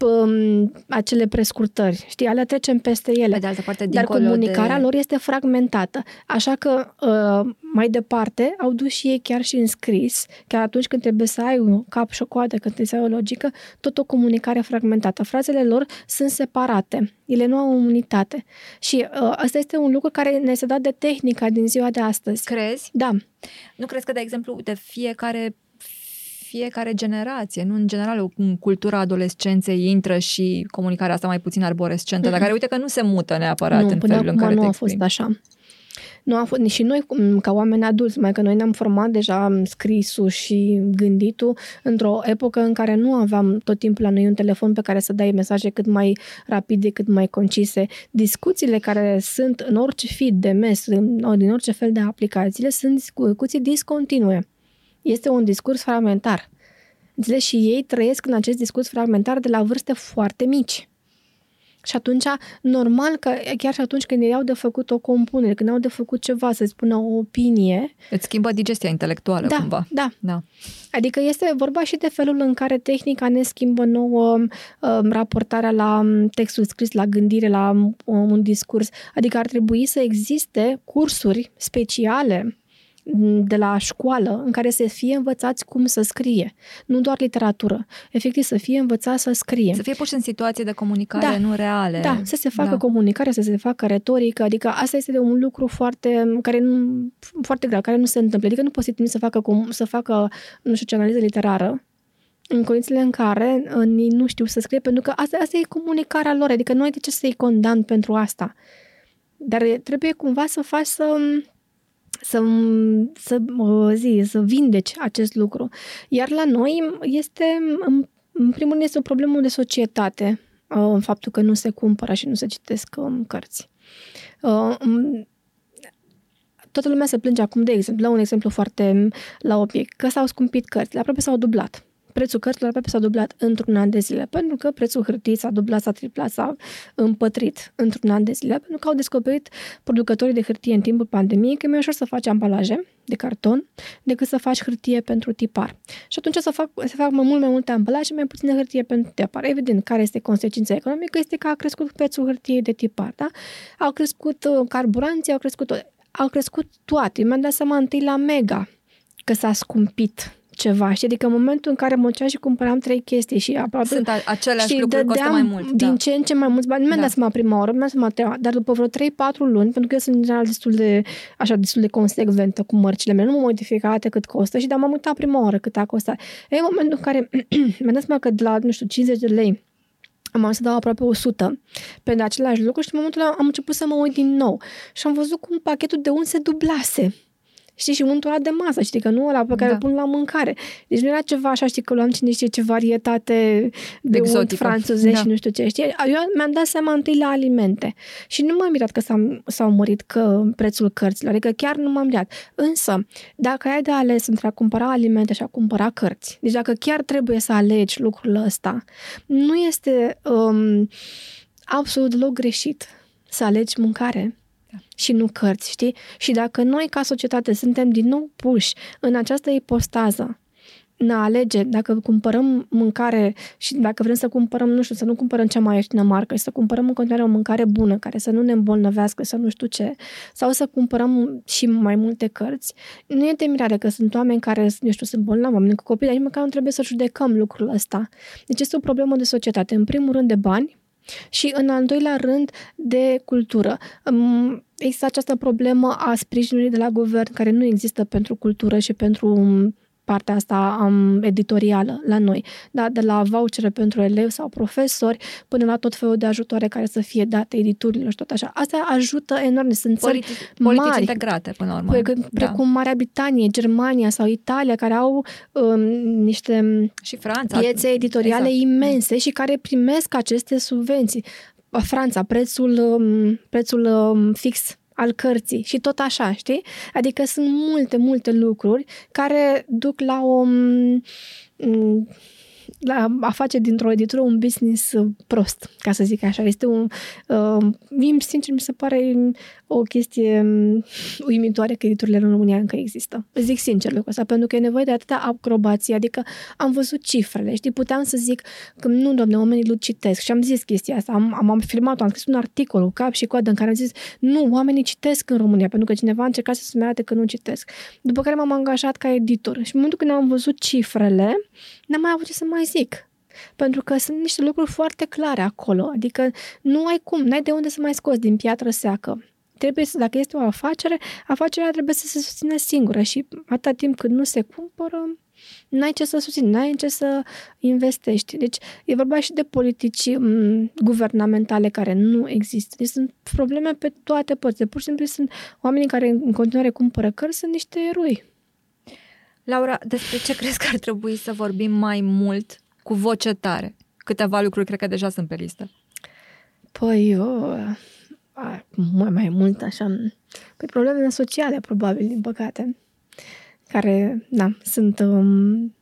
um, acele prescurtări, știi, alea trecem peste ele. Pe de altă parte, Dar dincolo comunicarea de... lor este fragmentată. Așa că uh, mai departe au dus și ei chiar și în scris, chiar atunci când trebuie să ai un cap și o coadă, când trebuie să ai o logică, tot o comunicare fragmentată. Frazele lor sunt separate. Ele nu au o unitate. Și uh, asta este un lucru care ne este dat de tehnica din ziua de astăzi. Crezi? Da, Nu crezi că, de exemplu, de fiecare fiecare generație, nu în general, în cultura adolescenței intră și comunicarea asta mai puțin arborescentă, dar care uite că nu se mută neapărat nu, în până felul în acum care nu te a fost exprimi. așa. Nu a fost, și noi, cum- ca oameni adulți, mai că noi ne-am format deja scrisul și gânditul într-o epocă în care nu aveam tot timpul la noi un telefon pe care să dai mesaje cât mai rapide, cât mai concise. Discuțiile care sunt în orice feed de mes, în- din orice fel de aplicațiile, sunt discuții discontinue. Este un discurs fragmentar. Înțelegi? Și ei trăiesc în acest discurs fragmentar de la vârste foarte mici. Și atunci, normal că chiar și atunci când ei au de făcut o compunere, când au de făcut ceva, să spună o opinie, Îți schimbă digestia intelectuală, da, cumva. da. Da. Adică este vorba și de felul în care tehnica ne schimbă nouă um, raportarea la um, textul scris, la gândire, la um, un discurs. Adică ar trebui să existe cursuri speciale m, de la școală în care să fie învățați cum să scrie. Nu doar literatură. Efectiv, să fie învățați să scrie. Să fie puși în situații de comunicare Da. nu reale. Da, să se facă Da. comunicare, să se facă retorică, adică asta este de un lucru foarte, care nu, foarte grav, care nu se întâmplă. Adică nu poți să să facă, com- să facă, nu știu ce, analiză literară în condițiile în care uh, ei nu știu să scrie, pentru că asta, asta e comunicarea lor, adică nu ai de ce să-i condamn pentru asta. Dar e- trebuie cumva să faci să să, să, uh, zi, să vindeci acest lucru. Iar la noi este, în, în primul rând, este o problemă de societate, uh, faptul că nu se cumpără și nu se citesc um, cărți. Uh, um, toată lumea se plânge acum, de exemplu, la un exemplu foarte la obiect, că s-au scumpit cărțile, aproape s-au dublat. Prețul cărților aproape s-a dublat într-un an de zile, pentru că prețul hârtiei s-a dublat, s-a triplat, s-a împătrit într-un an de zile, pentru că au descoperit producătorii de hârtie în timpul pandemiei că e mai ușor să faci ambalaje de carton decât să faci hârtie pentru tipar. Și atunci să fac, se fac mai mult mai multe ambalaje, mai puține hârtie pentru tipar. Evident, care este consecința economică? Este că a crescut prețul hârtiei de tipar, da? Au crescut uh, carburanții, au crescut, tot- au crescut toate. Mi-am dat seama întâi la Mega că s-a scumpit ceva, știi? Adică în momentul în care mă duceam și cumpăram trei chestii și aproape Sunt a- aceleași și lucruri, costă dădeam mai mult. din da. ce în ce mai mulți bani. Nu mi-am Da. dat seama prima oră, mi-am dat seama a treia, dar după vreo 3-4 luni, pentru că eu sunt în general destul de, așa, destul de consecventă cu mărcile mele, nu mă uit de fiecare dată cât costă și dar m-am uitat prima oră cât a costat. E în momentul în care *clears throat* mi-am dat seama că de la, nu știu, 50 de lei am ajuns să dau aproape 100 pentru același lucru și în momentul ăla am început să mă uit din nou și am văzut cum pachetul de un se dublase. Știi, și untul ăla de masă, știi, că nu ăla pe care Da. îl pun la mâncare. Deci nu era ceva așa, știi, că luam cine știe ce varietate de unt Exotică. franțuzești Da. și nu știu ce, știi? Eu mi-am dat seama întâi la alimente. Și nu m-am mirat că s-a, s-au mărit că prețul cărților, adică chiar nu m-am mirat. Însă, dacă ai de ales între a cumpăra alimente și a cumpăra cărți, deci dacă chiar trebuie să alegi lucrul ăsta, nu este... Um, absolut deloc greșit să alegi mâncare da. Și nu cărți, știi? Și dacă noi ca societate suntem din nou puși în această ipostază ne alege, dacă cumpărăm mâncare și dacă vrem să cumpărăm, nu știu, să nu cumpărăm cea mai ieftină marcă și să cumpărăm în continuare o mâncare bună, care să nu ne îmbolnăvească, să nu știu ce, sau să cumpărăm și mai multe cărți, nu e de mirare că sunt oameni care, nu știu, sunt bolnavi, oameni cu copii, dar nici măcar nu trebuie să judecăm lucrul ăsta. Deci este o problemă de societate. În primul rând de bani, și în al doilea rând de cultură. Există această problemă a sprijinului de la guvern care nu există pentru cultură și pentru partea asta um, editorială la noi. Da, de la vouchere pentru elevi sau profesori până la tot felul de ajutoare care să fie date editurilor și tot așa. Asta ajută enorm. Sunt țări Politi- politici mari, integrate până la urmă. Precum, da. precum Marea Britanie, Germania sau Italia, care au um, niște și Franța. piețe editoriale exact. imense și care primesc aceste subvenții. Franța, prețul, um, prețul um, fix al cărții și tot așa, știi? Adică sunt multe, multe lucruri care duc la o la a face dintr-o editură un business uh, prost, ca să zic așa. Este un... Uh, mie, sincer, mi se pare o chestie um, uimitoare că editurile în România încă există. Zic sincer lucrul ăsta, pentru că e nevoie de atâta acrobație, adică am văzut cifrele, știi, puteam să zic că nu, doamne, oamenii lu citesc și am zis chestia asta, am, am, am filmat am scris un articol cu cap și coadă în care am zis, nu, oamenii citesc în România, pentru că cineva a încercat să-mi arate că nu citesc. După care m-am angajat ca editor și în momentul când am văzut cifrele, n-am mai avut ce să mai zic. Pentru că sunt niște lucruri foarte clare acolo. Adică nu ai cum, n-ai de unde să mai scoți din piatră seacă. Trebuie să, dacă este o afacere, afacerea trebuie să se susțină singură și atâta timp cât nu se cumpără, n-ai ce să susțini, n-ai ce să investești. Deci e vorba și de politici m- mm, guvernamentale care nu există. Deci sunt probleme pe toate părțile. Pur și simplu sunt oamenii care în continuare cumpără cărți, sunt niște eroi. Laura, despre ce crezi că ar trebui să vorbim mai mult cu voce tare? Câteva lucruri cred că deja sunt pe listă. Păi, eu, mai, mai mult așa, păi problemele sociale, probabil, din păcate, care, da, sunt, um,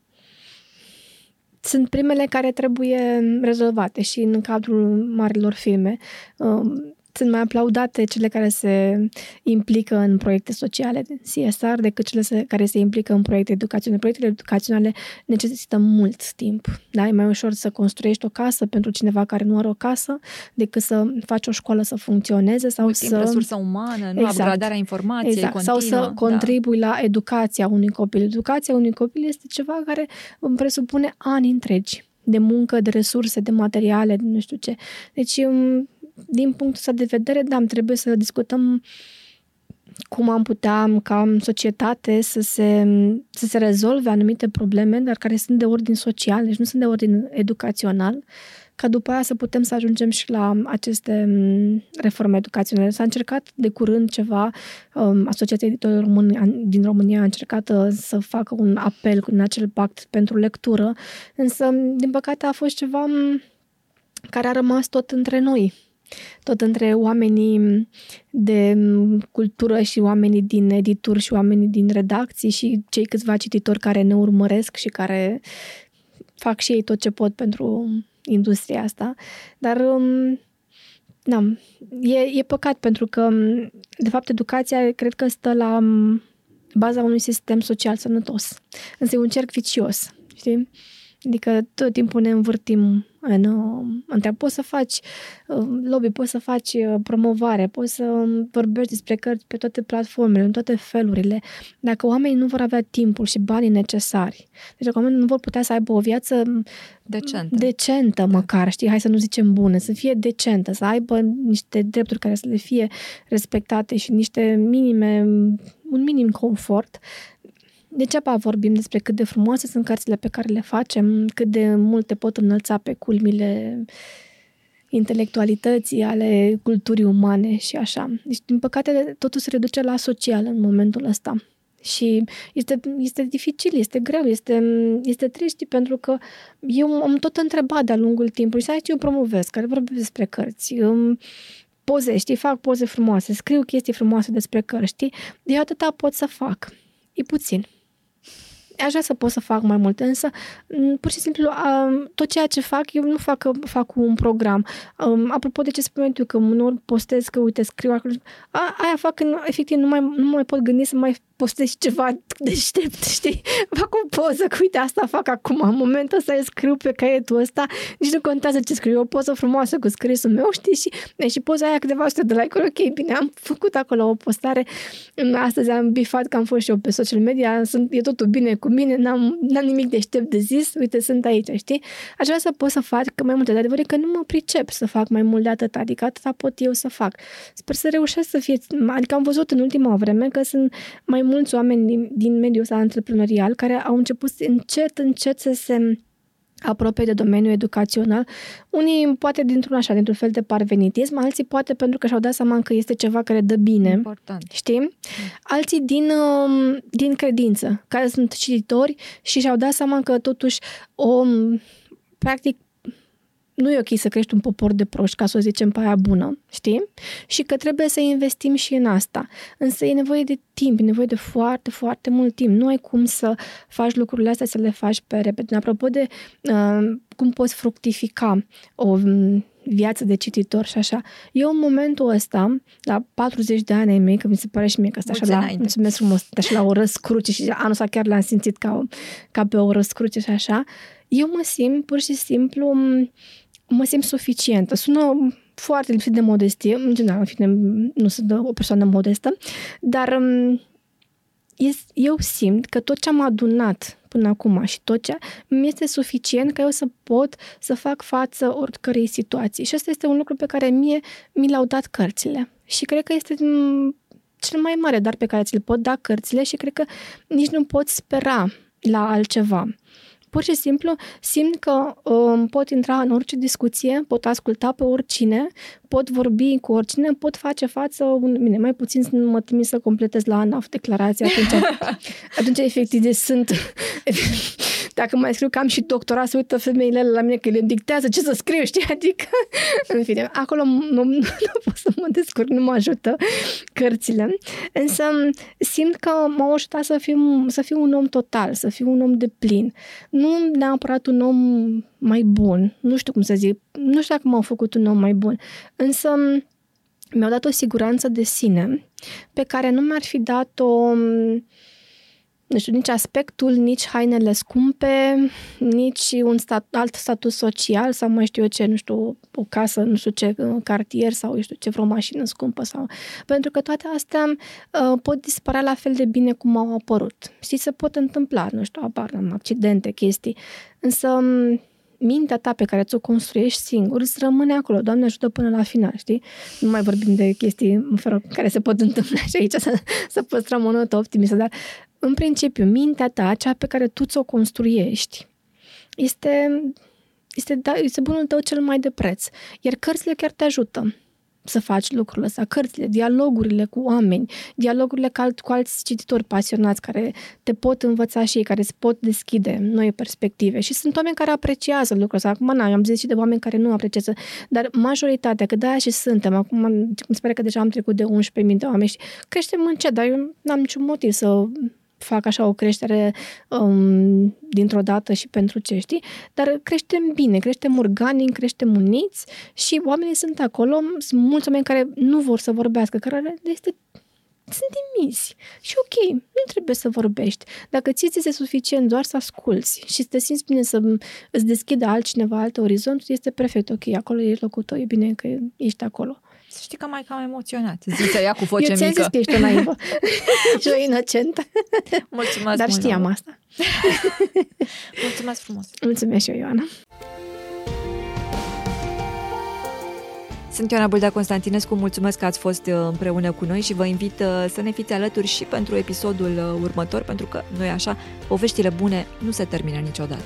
sunt primele care trebuie rezolvate și în cadrul marilor filme. Um, sunt mai aplaudate cele care se implică în proiecte sociale de CSR decât cele se, care se implică în proiecte educaționale. Proiectele educaționale necesită mult timp. Da? E mai ușor să construiești o casă pentru cineva care nu are o casă decât să faci o școală să funcționeze sau mult să... Timp, resursă umană, nu exact. upgradarea informației exact. Continuă, sau să da. contribui la educația unui copil. Educația unui copil este ceva care presupune ani întregi de muncă, de resurse, de materiale, de nu știu ce. Deci din punctul ăsta de vedere, da, trebuie să discutăm cum am putea, ca societate, să se, să se rezolve anumite probleme, dar care sunt de ordin social, deci nu sunt de ordin educațional, ca după aia să putem să ajungem și la aceste reforme educaționale. S-a încercat de curând ceva, um, Asociația Editorilor din România a încercat uh, să facă un apel în acel pact pentru lectură, însă, din păcate, a fost ceva care a rămas tot între noi tot între oamenii de cultură și oamenii din edituri și oamenii din redacții și cei câțiva cititori care ne urmăresc și care fac și ei tot ce pot pentru industria asta. Dar, um, da, e, e păcat pentru că, de fapt, educația cred că stă la um, baza unui sistem social sănătos. Însă e un cerc vicios, știi? Adică tot timpul ne învârtim în, uh, între poți să faci uh, lobby, poți să faci uh, promovare, poți să um, vorbești despre cărți pe toate platformele, în toate felurile. Dacă oamenii nu vor avea timpul și banii necesari, deci dacă oamenii nu vor putea să aibă o viață decentă, decentă măcar, știi, hai să nu zicem bună, să fie decentă, să aibă niște drepturi care să le fie respectate și niște minime, un minim confort, Degeaba vorbim despre cât de frumoase sunt cărțile pe care le facem, cât de multe pot înălța pe culmile intelectualității, ale culturii umane și așa. Deci, din păcate, totul se reduce la social în momentul ăsta. Și este, este dificil, este greu, este, este trist pentru că eu am tot întrebat de-a lungul timpului, să eu promovez, care vorbesc despre cărți, poze, știi, fac poze frumoase, scriu chestii frumoase despre cărți, știi? Eu atâta pot să fac. E puțin. Aș vrea să pot să fac mai multe, însă pur și simplu tot ceea ce fac, eu nu fac, fac un program. Apropo de ce spuneai tu, că unor postez că, uite, scriu acolo, aia fac când efectiv nu mai, nu mai pot gândi să mai postez ceva deștept, *laughs* știi? Fac o poză, că uite, asta fac acum, în momentul ăsta scriu pe caietul ăsta, nici nu contează ce scriu, o poză frumoasă cu scrisul meu, știi? Și, și poza aia câteva sute de like ok, bine, am făcut acolo o postare, astăzi am bifat că am fost și eu pe social media, sunt, e totul bine cu mine, n-am, n-am nimic deștept de zis, uite, sunt aici, știi? Aș vrea să pot să fac mai multe, dar adevărul că nu mă pricep să fac mai mult de atât, adică atâta pot eu să fac. Sper să reușesc să fie, adică am văzut în ultima vreme că sunt mai mulți oameni din, din mediul ăsta antreprenorial care au început încet, încet să se apropie de domeniul educațional. Unii poate dintr-un așa, dintr-un fel de parvenitism, alții poate pentru că și-au dat seama că este ceva care dă bine. Important. Știi? Alții din, um, din credință, care sunt cititori și și-au dat seama că totuși o practic nu e ok să crești un popor de proști, ca să o zicem pe aia bună, știi? Și că trebuie să investim și în asta. Însă e nevoie de timp, e nevoie de foarte, foarte mult timp. Nu ai cum să faci lucrurile astea, să le faci pe repede. Apropo de uh, cum poți fructifica o um, viață de cititor și așa. Eu în momentul ăsta, la 40 de ani ai mei, că mi se pare și mie că asta așa la, mulțumesc frumos, așa la o răscruce și anul ăsta chiar l-am simțit ca, ca pe o răscruce și așa, eu mă simt pur și simplu um, mă simt suficientă. Sună foarte lipsit de modestie, în general, în fine, nu sunt o persoană modestă, dar um, eu simt că tot ce am adunat până acum și tot ce mi este suficient ca eu să pot să fac față oricărei situații. Și asta este un lucru pe care mie mi l-au dat cărțile. Și cred că este um, cel mai mare dar pe care ți-l pot da cărțile și cred că nici nu pot spera la altceva pur și simplu simt că um, pot intra în orice discuție, pot asculta pe oricine, pot vorbi cu oricine, pot face față, un, bine, mai puțin să mă trimis să completez la ANAF declarația, atunci, *laughs* atunci efectiv sunt *laughs* dacă mai scriu că am și doctorat, să uită femeile la mine că le dictează ce să scriu, știi? Adică, *laughs* în fine, acolo nu, nu, nu pot să mă descurc, nu mă ajută cărțile. Însă simt că m-au ajutat să fiu, să fiu un om total, să fiu un om de plin. Nu neapărat un om mai bun, nu știu cum să zic, nu știu dacă m-au făcut un om mai bun, însă mi-au dat o siguranță de sine pe care nu mi-ar fi dat-o nu știu, nici aspectul, nici hainele scumpe, nici un stat, alt statut social sau mai știu eu ce, nu știu, o casă, nu știu ce, cartier sau, eu știu ce, vreo mașină scumpă sau... Pentru că toate astea uh, pot dispărea la fel de bine cum au apărut. Și se pot întâmpla, nu știu, apar accidente, chestii. Însă um, mintea ta pe care ți-o construiești singur îți rămâne acolo. Doamne ajută până la final, știi? Nu mai vorbim de chestii fără, care se pot întâmpla și aici să, să păstrăm o notă optimistă, dar în principiu, mintea ta, cea pe care tu ți-o construiești, este, este, da, este bunul tău cel mai de preț. Iar cărțile chiar te ajută să faci lucrurile astea, cărțile, dialogurile cu oameni, dialogurile cu, alt, cu alți cititori pasionați care te pot învăța și ei, care îți pot deschide noi perspective. Și sunt oameni care apreciază lucrul ăsta. Acum, na, eu am zis și de oameni care nu apreciază, dar majoritatea, că de-aia și suntem, acum îmi pare că deja am trecut de 11.000 de oameni și creștem încet, dar eu n-am niciun motiv să fac așa o creștere um, dintr-o dată și pentru ce știi, dar creștem bine, creștem organic, creștem uniți și oamenii sunt acolo, sunt mulți oameni care nu vor să vorbească, care este sunt timizi. Și ok, nu trebuie să vorbești. Dacă ți este suficient doar să asculți și să te simți bine să îți deschidă altcineva alt orizont, este perfect ok, acolo e locul tău, e bine că ești acolo. Să știi că mai cam emoționat. Zice ea cu voce Eu mică. Eu zis că ești o naivă *laughs* și o inocentă. Mulțumesc Dar mult, știam Laura. asta. *laughs* Mulțumesc frumos. Mulțumesc și eu, Ioana. Sunt Ioana Buldea Constantinescu, mulțumesc că ați fost uh, împreună cu noi și vă invit uh, să ne fiți alături și pentru episodul uh, următor, pentru că, noi așa, poveștile bune nu se termină niciodată.